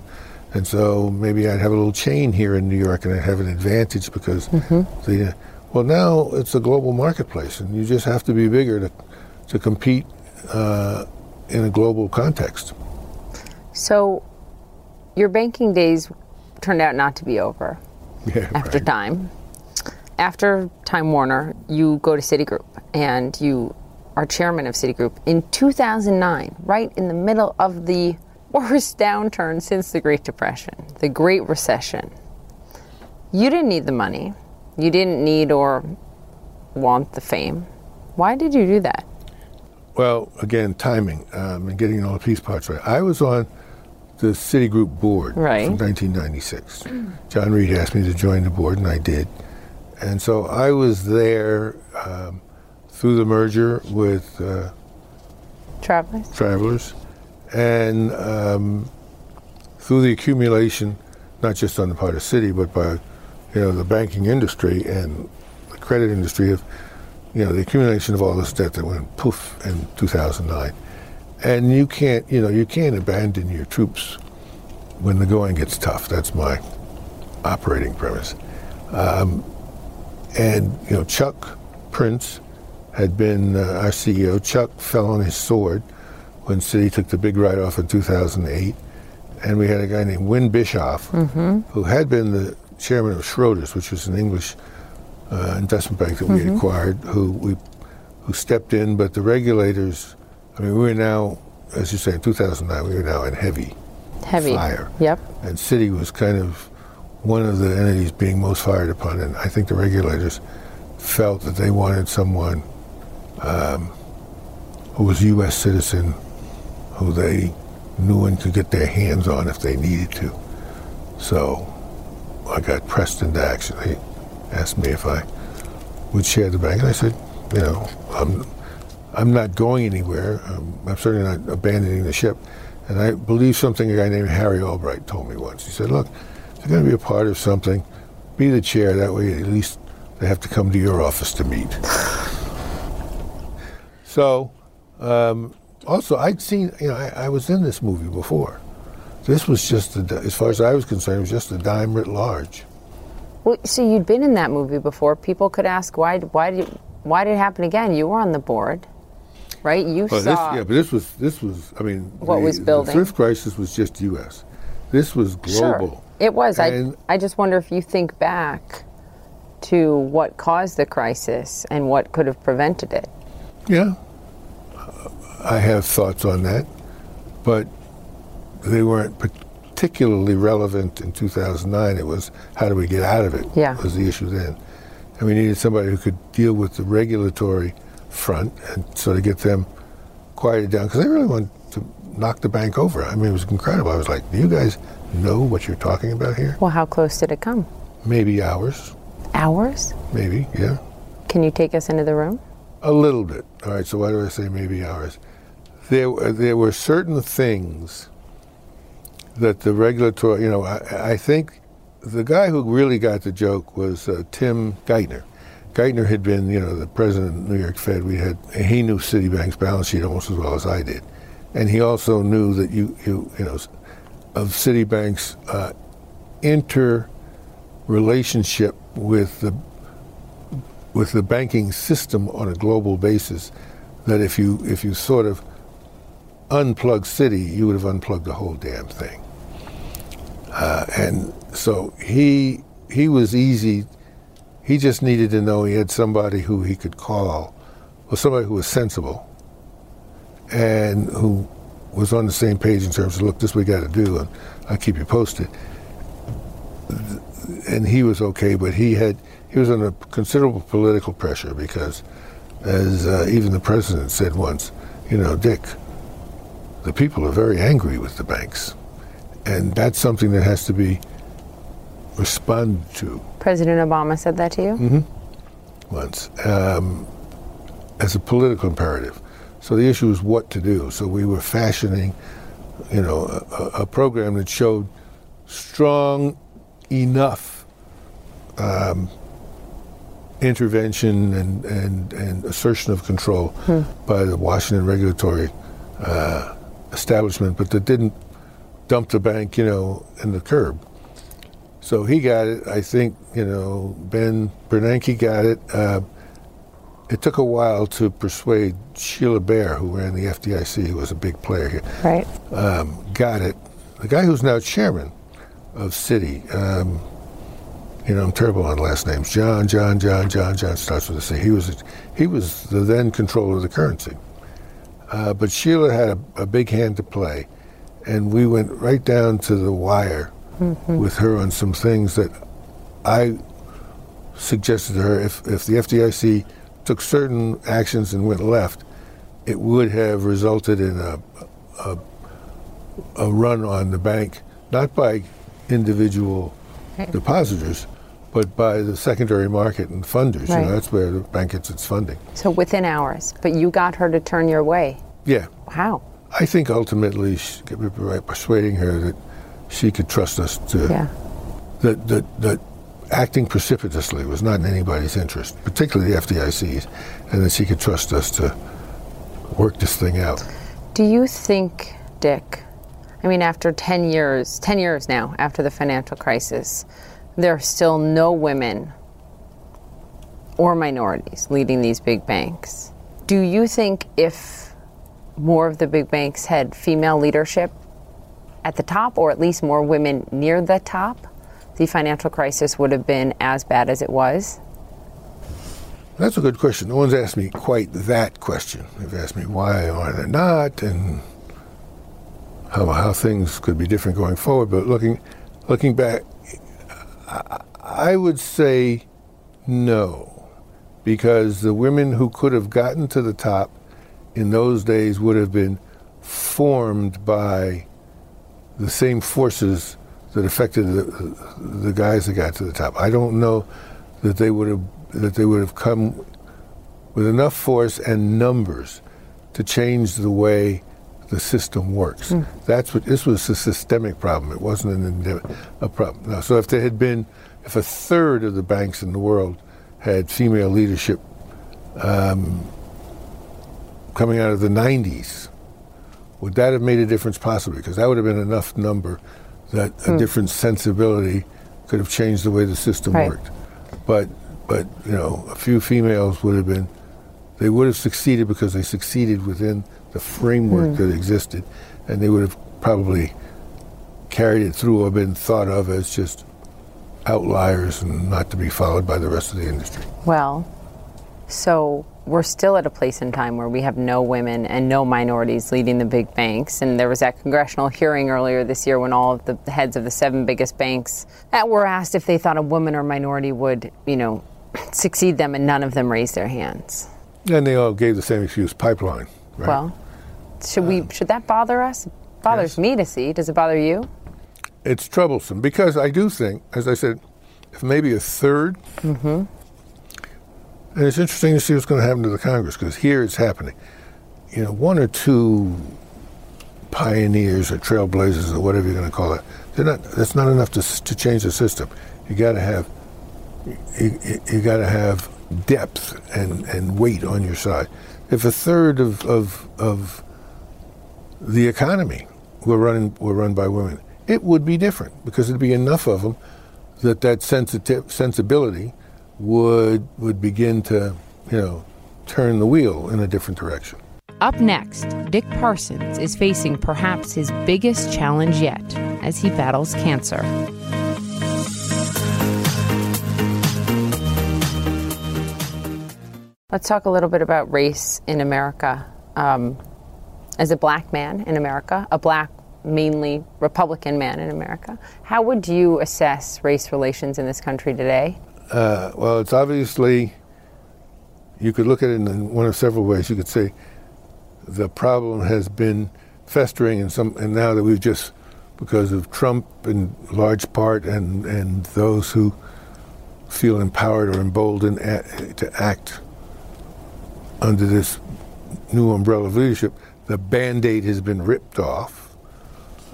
And so maybe I'd have a little chain here in New York and I'd have an advantage because the well now it's a global marketplace and you just have to be bigger to to compete uh, in a global context. So, your banking days turned out not to be over Yeah, after right. Time. After Time Warner, you go to Citigroup and you are chairman of Citigroup in 2009, right in the middle of the worst downturn since the Great Depression, the Great Recession. You didn't need the money. You didn't need or want the fame. Why did you do that? Well, again, timing um, and getting all the piece parts right. I was on the Citigroup board Right. from 1996. John Reed asked me to join the board, and I did. And so I was there um, through the merger with uh, Travelers? Travelers, and um, through the accumulation, not just on the part of Citi, but by you know the banking industry and the credit industry of you know the accumulation of all this debt that went poof in 2009. And you can't you know you can't abandon your troops when the going gets tough. That's my operating premise. Um, and you know Chuck Prince had been uh, our CEO. Chuck fell on his sword when Citi took the big write-off in 2008, and we had a guy named Win Bischoff, who had been the chairman of Schroders, which was an English uh, investment bank that we acquired, who we who stepped in, but the regulators. I mean, we were now, as you say, in 2009, we were now in heavy Heavy. fire Yep. and Citi was kind of one of the entities being most fired upon, and I think the regulators felt that they wanted someone um, who was a U.S. citizen, who they knew and could get their hands on if they needed to. So I got pressed into action. They asked me if I would share the bank, and I said, you know, I'm I'm not going anywhere. Um, I'm certainly not abandoning the ship. And I believe something a guy named Harry Albright told me once. He said, look, if you're going to be a part of something, be the chair. That way, at least they have to come to your office to meet. so, um, also, I'd seen, you know, I, I was in this movie before. This was just, a, as far as I was concerned, it was just a dime writ large. Well, so you'd been in that movie before. People could ask why. Why did why did it happen again? You were on the board, right? You Well, this, saw. yeah, but this was this was. I mean, What the, was building? The thrift crisis was just U.S. This was global. Sure, it was. I And- I just wonder if you think back to what caused the crisis and what could have prevented it. Yeah, I have thoughts on that, but they weren't particularly relevant in 2009. It was how do we get out of it? Yeah. was the issue then, and we needed somebody who could deal with the regulatory front and sort of get them quieted down because they really wanted to knock the bank over. I mean, it was incredible. I was like, do you guys know what you're talking about here? Well, how close did it come? Maybe hours. Hours? Maybe, yeah. Can you take us into the room? A little bit. All right, so why do I say maybe hours? There, there were certain things that the regulatory, you know, I, I think the guy who really got the joke was uh, Tim Geithner. Geithner had been, you know, the president of New York Fed. We had he knew Citibank's balance sheet almost as well as I did, and he also knew that you, you, you know, of Citibank's uh, interrelationship with the with the banking system on a global basis. That if you if you sort of unplug Citi, you would have unplugged the whole damn thing. Uh, and so he he was easy. He just needed to know he had somebody who he could call, or somebody who was sensible, and who was on the same page in terms of look, this we got to do, and I'll keep you posted. And he was okay, but he had he was under considerable political pressure because, as uh, even the president said once, you know, Dick, the people are very angry with the banks, and that's something that has to be responded to. President Obama said that to you? Mm-hmm. Once, um, as a political imperative. So the issue was what to do. So we were fashioning, you know, a, a program that showed strong enough um, intervention and, and, and assertion of control hmm. by the Washington regulatory uh, establishment, but that didn't dump the bank, you know, in the curb. So he got it. I think, you know, Ben Bernanke got it. Uh, it took a while to persuade Sheila Bair, who ran the FDIC, who was a big player here. Right. Um, got it. The guy who's now chairman of Citi, um, you know, I'm terrible on last names. John, John, John, John, John starts with a C. He was he was the then comptroller of the currency. Uh, but Sheila had a, a, big hand to play, and we went right down to the wire mm-hmm. with her on some things that I suggested to her. If if the FDIC took certain actions and went left, it would have resulted in a, a, a run on the bank, not by individual right. depositors, but by the secondary market and funders. Right. You know, that's where the bank gets its funding. So within hours, but you got her to turn your way. Yeah. How? I think ultimately, by persuading her that she could trust us to. Yeah. That that that acting precipitously was not in anybody's interest, particularly the FDIC's, and that she could trust us to work this thing out. Do you think, Dick? I mean, after 10 years, 10 years now after the financial crisis, there are still no women or minorities leading these big banks. Do you think if more of the big banks had female leadership at the top, or at least more women near the top, the financial crisis would have been as bad as it was? That's a good question. No one's asked me quite that question. They've asked me why are they not, and how, how things could be different going forward. But looking looking back, I would say no, because the women who could have gotten to the top in those days would have been formed by the same forces that affected the, the guys that got to the top. I don't know that they would have that they would have come with enough force and numbers to change the way the system works. Mm. That's what this was a systemic problem. It wasn't an endemic a problem. Now, so if there had been, if a third of the banks in the world had female leadership um, coming out of the 90s, would that have made a difference possibly? Because that would have been enough number that a mm. different sensibility could have changed the way the system right. worked. But but you know, a few females would have been they would have succeeded because they succeeded within the framework mm. that existed, and they would have probably carried it through or been thought of as just outliers and not to be followed by the rest of the industry. Well, so we're still at a place in time where we have no women and no minorities leading the big banks. And there was that congressional hearing earlier this year when all of the heads of the seven biggest banks were asked if they thought a woman or minority would, you know, succeed them and none of them raised their hands. And they all gave the same excuse pipeline. Right? Well, should we should that bother us? It bothers yes. me to see. Does it bother you? It's troublesome because I do think, as I said, if maybe a 3rd mm-hmm. and it's interesting to see what's going to happen to the Congress because here it's happening. You know, one or two pioneers or trailblazers or whatever you're going to call it, they're not. That's not enough to to change the system. You got to have you, you got to have depth and, and weight on your side. If a third of, of, of the economy were running were run by women, it would be different because there'd be enough of them that that sensitive sensibility would would begin to you know turn the wheel in a different direction. Up next, Dick Parsons is facing perhaps his biggest challenge yet as he battles cancer. Let's talk a little bit about race in America. Um, as a black man in America, a black, mainly Republican man in America, how would you assess race relations in this country today? Uh, well, it's obviously, you could look at it in one of several ways. You could say the problem has been festering, and some, and now that we've just, because of Trump in large part, and and those who feel empowered or emboldened to act under this new umbrella of leadership, the band aid has been ripped off.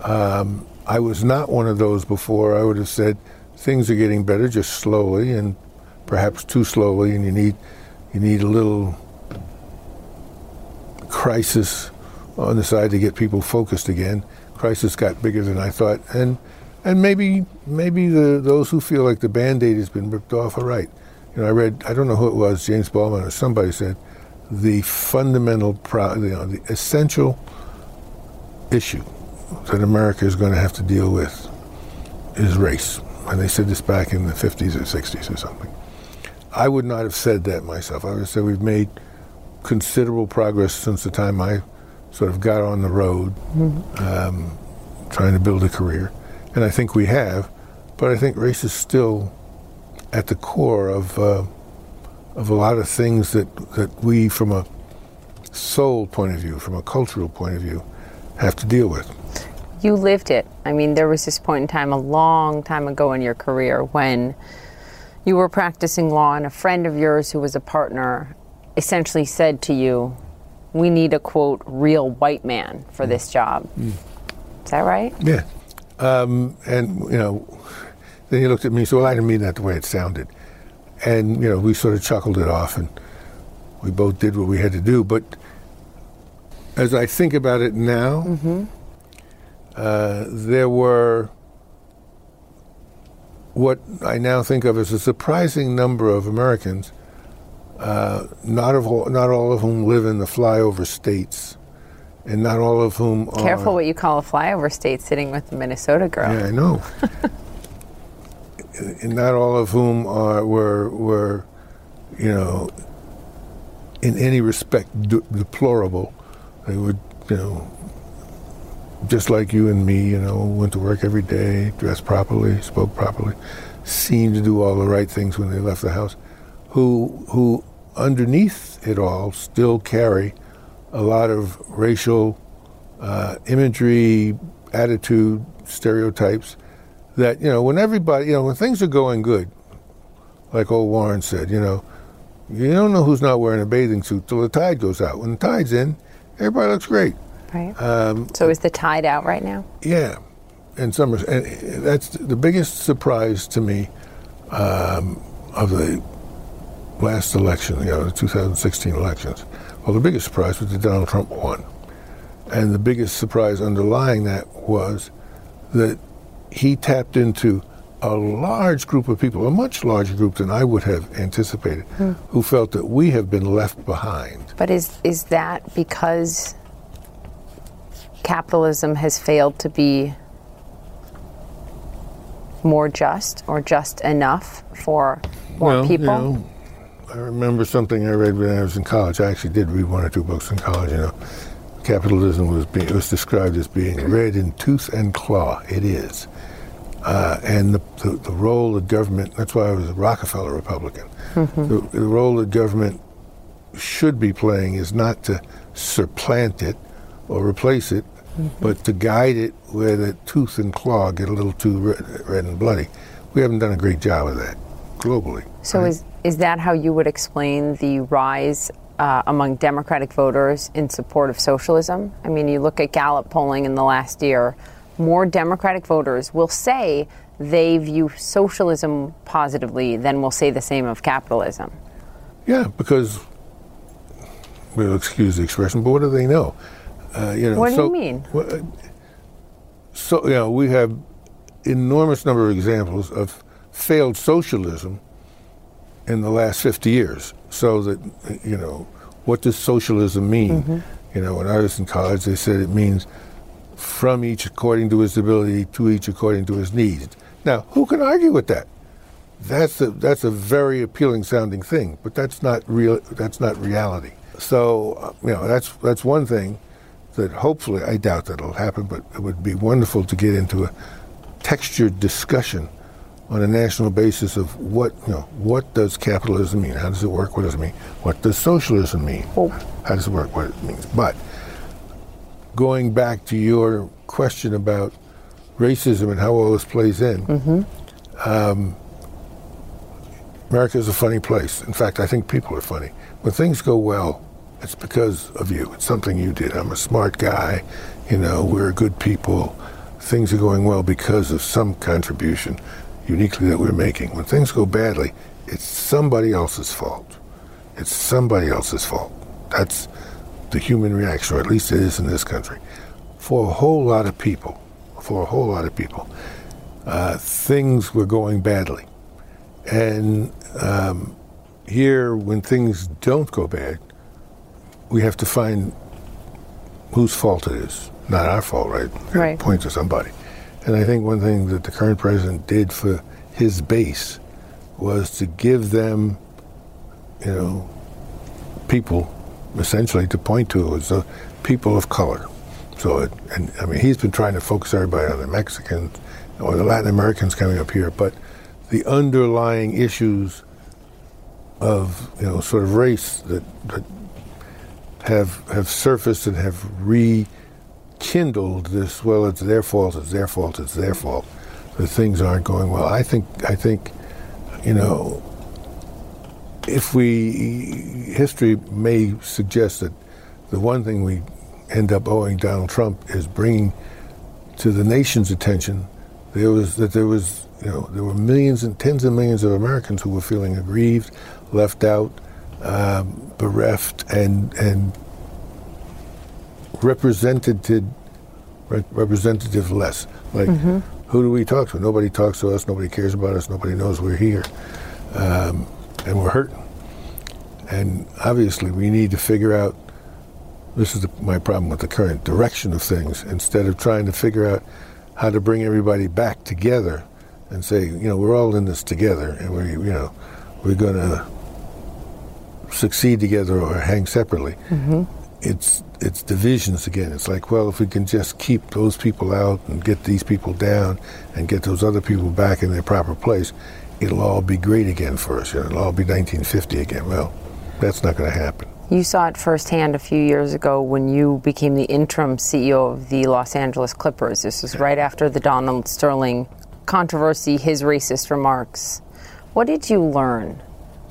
Um, I was not one of those before. I would have said things are getting better, just slowly and perhaps too slowly, and you need you need a little crisis on the side to get people focused again. Crisis got bigger than I thought, and and maybe maybe the those who feel like the band aid has been ripped off are right. You know, I read I don't know who it was, James Baldwin or somebody said the fundamental, pro- you know, the essential issue that America is going to have to deal with is race. And they said this back in the 50s or 60s or something. I would not have said that myself. I would have said we've made considerable progress since the time I sort of got on the road mm-hmm. um, trying to build a career. And I think we have, but I think race is still at the core of. Uh, of a lot of things that, that we, from a soul point of view, from a cultural point of view, have to deal with. You lived it. I mean, there was this point in time a long time ago in your career when you were practicing law, and a friend of yours who was a partner essentially said to you, We need a quote, real white man for mm. this job. Mm. Is that right? Yeah. Um, and, you know, then he looked at me and said, Well, I didn't mean that the way it sounded and you know we sort of chuckled it off, and we both did what we had to do. But as I think about it now, mm-hmm. uh, there were what I now think of as a surprising number of Americans, uh, not of all, not all of whom live in the flyover states, and not all of whom Careful are, what you call a flyover state sitting with the Minnesota girl. Yeah, I know. not all of whom are were were, you know, in any respect de- deplorable. They would, you know, just like you and me, you know, went to work every day, dressed properly, spoke properly, seemed to do all the right things when they left the house. Who who underneath it all still carry a lot of racial uh, imagery, attitude, stereotypes that you know when everybody you know when things are going good, like old Warren said, you know, you don't know who's not wearing a bathing suit till the tide goes out. When the tide's in, everybody looks great. Right. Um, so is the tide out right now? Yeah, and summer, and that's the biggest surprise to me um, of the last election, you know, the 2016 elections. Well, the biggest surprise was that Donald Trump won, and the biggest surprise underlying that was that he tapped into a large group of people, a much larger group than I would have anticipated, hmm. who felt that we have been left behind. But is is that because capitalism has failed to be more just or just enough for more well, people? You know, I remember something I read when I was in college. I actually did read one or two books in college. You know, capitalism was being, was described as being red in tooth and claw. It is. uh, and the, the, the, role of government. That's why I was a Rockefeller Republican. Mm-hmm. The, the, role that government should be playing is not to supplant it or replace it, mm-hmm. but to guide it where the tooth and claw get a little too red, red and bloody. We haven't done a great job of that globally. So right? is is that how you would explain the rise uh, among Democratic voters in support of socialism? I mean, you look at Gallup polling in the last year more Democratic voters will say they view socialism positively than will say the same of capitalism. Yeah, because we'll excuse the expression, but what do they know? Uh, you know, what do so, you mean? Uh, so you know, we have enormous number of examples of failed socialism in the last 50 years. So that you know, what does socialism mean? Mm-hmm. You know, when I was in college, they said it means from each according to his ability, to each according to his needs. Now, who can argue with that? That's a that's a very appealing sounding thing, but that's not real. That's not reality. So uh, you know that's that's one thing that hopefully I doubt that it'll happen, but it would be wonderful to get into a textured discussion on a national basis of what you know what does capitalism mean? How does it work? What does it mean? What does socialism mean? How does it work? What it means? But going back to your question about racism and how all this plays in, mm-hmm. um, America is a funny place. In fact, I think people are funny. When things go well, it's because of you. It's something you did. I'm a smart guy. You know, we're good people. Things are going well because of some contribution uniquely that we're making. When things go badly, it's somebody else's fault. It's somebody else's fault. That's the human reaction, or at least it is in this country, for a whole lot of people, for a whole lot of people, uh, things were going badly. And um, here, when things don't go bad, we have to find whose fault it is. Not our fault, right? Right. Point to somebody. And I think one thing that the current president did for his base was to give them, you know, people essentially to point to as the people of color. So, it, and I mean, he's been trying to focus everybody on the Mexicans or the Latin Americans coming up here, but the underlying issues of you know sort of race that, that have have surfaced and have rekindled this. Well, it's their fault. It's their fault. It's their fault. That things aren't going well. I think. I think. You know, if we, history may suggest that the one thing we end up owing Donald Trump is bringing to the nation's attention there was that there was you know there were millions and tens of millions of Americans who were feeling aggrieved, left out, um, bereft, and and represented representative less. Like mm-hmm. who do we talk to? Nobody talks to us. Nobody cares about us. Nobody knows we're here. Um, and we're hurting. And obviously, we need to figure out this is the, my problem with the current direction of things. Instead of trying to figure out how to bring everybody back together and say, you know, we're all in this together, and we, you know, we're going to succeed together or hang separately. Mm-hmm. It's it's divisions again. It's like, well, if we can just keep those people out and get these people down and get those other people back in their proper place, it'll all be great again for us. It'll all be 1950 again. Well, that's not going to happen. You saw it firsthand a few years ago when you became the interim CEO of the Los Angeles Clippers. This was right after the Donald Sterling controversy, his racist remarks. What did you learn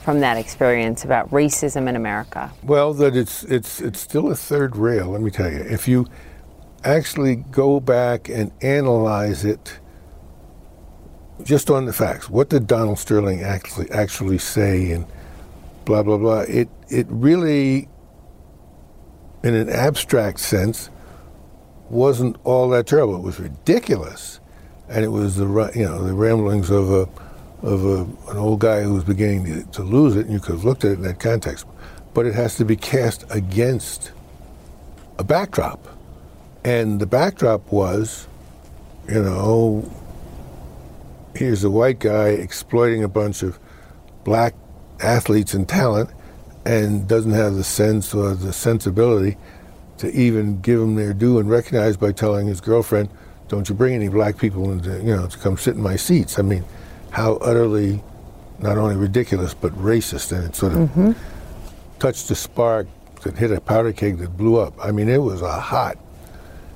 from that experience about racism in America? Well, that it's it's it's still a third rail. Let me tell you, if you actually go back and analyze it just on the facts. What did Donald Sterling actually actually say and blah blah blah? It it really, in an abstract sense, wasn't all that terrible. It was ridiculous, and it was the you know the ramblings of a of a, an old guy who was beginning to, to lose it, and you could have looked at it in that context. But it has to be cast against a backdrop, and the backdrop was, you know, here's a white guy exploiting a bunch of black athletes and talent and doesn't have the sense or the sensibility to even give them their due and recognize by telling his girlfriend don't you bring any black people into, you know, to come sit in my seats. I mean, how utterly not only ridiculous but racist, and it sort of mm-hmm. touched a spark that hit a powder keg that blew up. I mean, it was a hot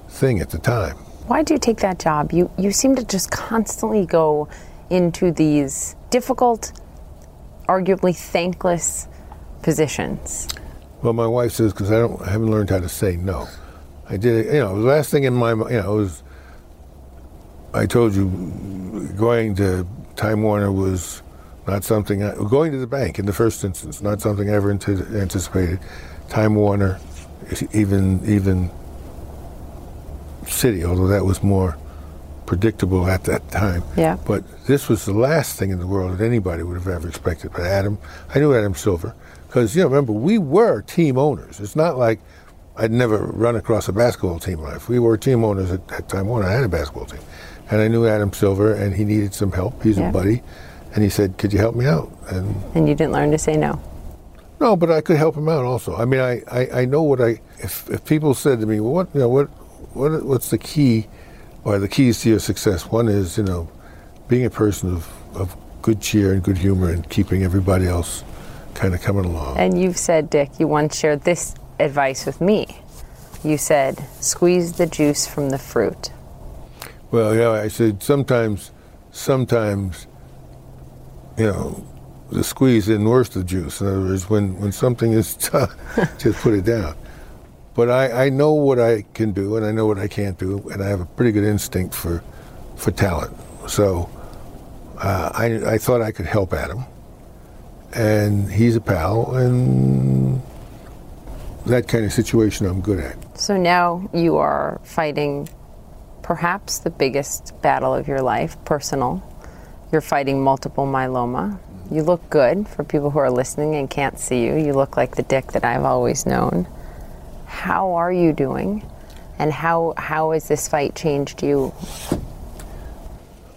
thing at the time. Why do you take that job? You you seem to just constantly go into these difficult, arguably thankless positions. Well, my wife says because I don't, I haven't learned how to say no. I did, it, you know, the last thing in my, you know, was. I told you, going to Time Warner was not something. I, going to the bank in the first instance, not something I ever ante- anticipated. Time Warner, even even Citi, although that was more predictable at that time. Yeah. But this was the last thing in the world that anybody would have ever expected. But Adam, I knew Adam Silver because you know, remember we were team owners. It's not like I'd never run across a basketball team life. We were team owners at, at Time Warner. I had a basketball team, and I knew Adam Silver, and he needed some help. He's Yeah. a buddy, and he said, "Could you help me out?" And And you didn't learn to say no. no, but I could help him out also. I mean, I, I, I know what I. If, if people said to me, well, what you know, what what what's the key, or the keys to your success? One is you know, being a person of, of good cheer and good humor and keeping everybody else kind of coming along. And you've said, Dick, you once shared this advice with me. You said, squeeze the juice from the fruit. Well, yeah, I said sometimes, sometimes, you know, the squeeze isn't worth the juice. In other words, when, when something is tough, just put it down. But I, I know what I can do and I know what I can't do, and I have a pretty good instinct for, for talent. So uh, I, I thought I could help Adam, and he's a pal, and that kind of situation I'm good at. So now you are fighting perhaps the biggest battle of your life, personal. You're fighting multiple myeloma. You look good for people who are listening and can't see you. You look like the Dick that I've always known. How are you doing? And how, how has this fight changed you?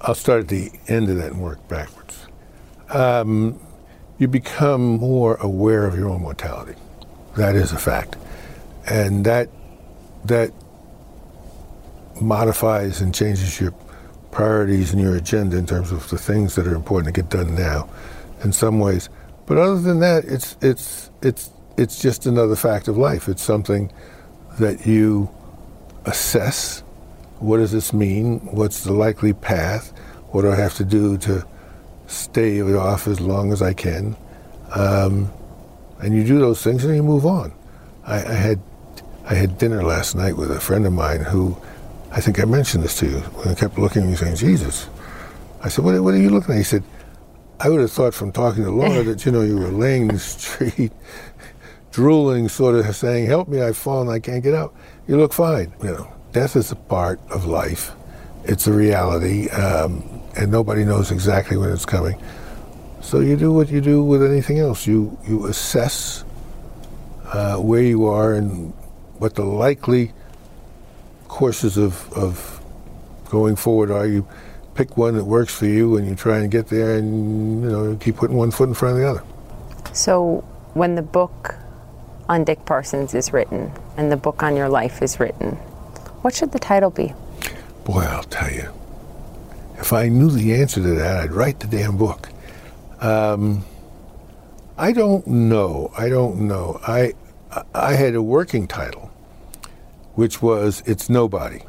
I'll start at the end of that and work backwards. Um, you become more aware of your own mortality. That is a fact, and that that modifies and changes your priorities and your agenda in terms of the things that are important to get done now. In some ways, but other than that, it's it's it's it's just another fact of life. It's something that you assess what does this mean? What's the likely path? What do I have to do to stay off as long as I can? Um, and you do those things and you move on. I, I had I had dinner last night with a friend of mine who I think I mentioned this to you when I kept looking at me saying, Jesus. I said, what, what are you looking at? He said, I would have thought from talking to Laura that, you know, you were laying in the street, drooling, sort of saying, help me, I've fallen, I can't get up. You look fine. You know, death is a part of life. It's a reality, um, and nobody knows exactly when it's coming. So you do what you do with anything else. You you assess uh, where you are and what the likely courses of, of going forward are. You pick one that works for you, and you try and get there, and you know keep putting one foot in front of the other. So, when the book on Dick Parsons is written and the book on your life is written, what should the title be? Boy, I'll tell you, if I knew the answer to that, I'd write the damn book. Um, I don't know. I don't know. I I had a working title, which was "It's Nobody,"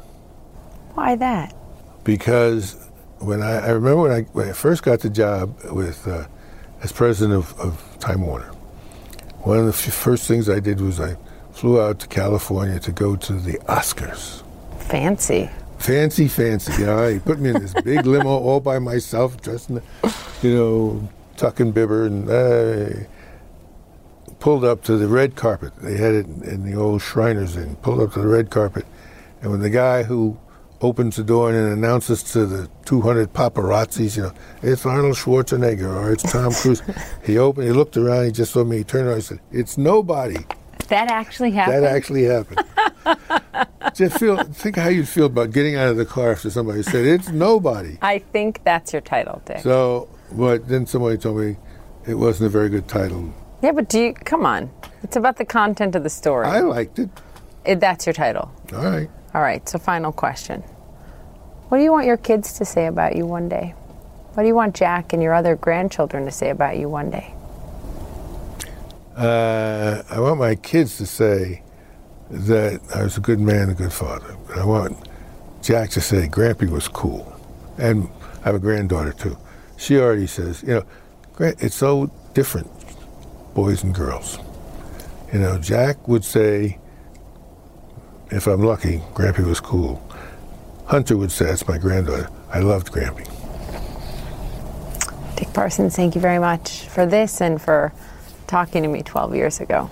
Why that? because when I, I remember when I when I first got the job with uh, as president of, of Time Warner, one of the f- first things I did was I flew out to California to go to the Oscars. Fancy. fancy, fancy. You know, he put me in this big limo all by myself, dressed in, the, you know, tuck and bibber, and uh, pulled up to the red carpet. They had it in the old Shriners Inn. Pulled up to the red carpet, and when the guy who opens the door and announces to the 200 paparazzis, you know, it's Arnold Schwarzenegger or it's Tom Cruise. he opened, he looked around, he just saw me, he turned around, he said, "It's nobody." That actually happened. That actually happened. Just feel, think how you'd feel about getting out of the car after somebody said it's nobody. I think that's your title, Dick. So, but then somebody told me it wasn't a very good title. Yeah, but do you come on? It's about the content of the story. I liked it. It- that's your title. All right. All right. So, final question: What do you want your kids to say about you one day? What do you want Jack and your other grandchildren to say about you one day? Uh, I want my kids to say that I was a good man, a good father. I want Jack to say Grampy was cool. And I have a granddaughter too. She already says, you know, it's so different, boys and girls. You know, Jack would say, if I'm lucky, Grampy was cool. Hunter would say, that's my granddaughter. I loved Grampy. Dick Parsons, thank you very much for this and for talking to me 12 years ago.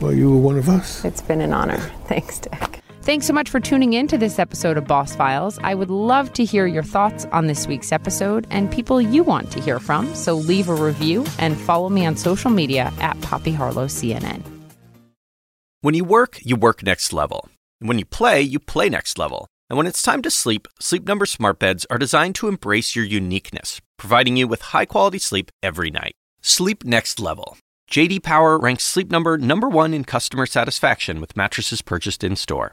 Well, you were one of us. It's been an honor. Thanks, Dick. Thanks so much for tuning in to this episode of Boss Files. I would love to hear your thoughts on this week's episode and people you want to hear from. So leave a review and follow me on social media at Poppy Harlow CNN. When you work, you work next level. When you play, you play next level. And when it's time to sleep, Sleep Number smart beds are designed to embrace your uniqueness, providing you with high-quality sleep every night. Sleep next level. JD Power ranks Sleep Number number 1 in customer satisfaction with mattresses purchased in-store.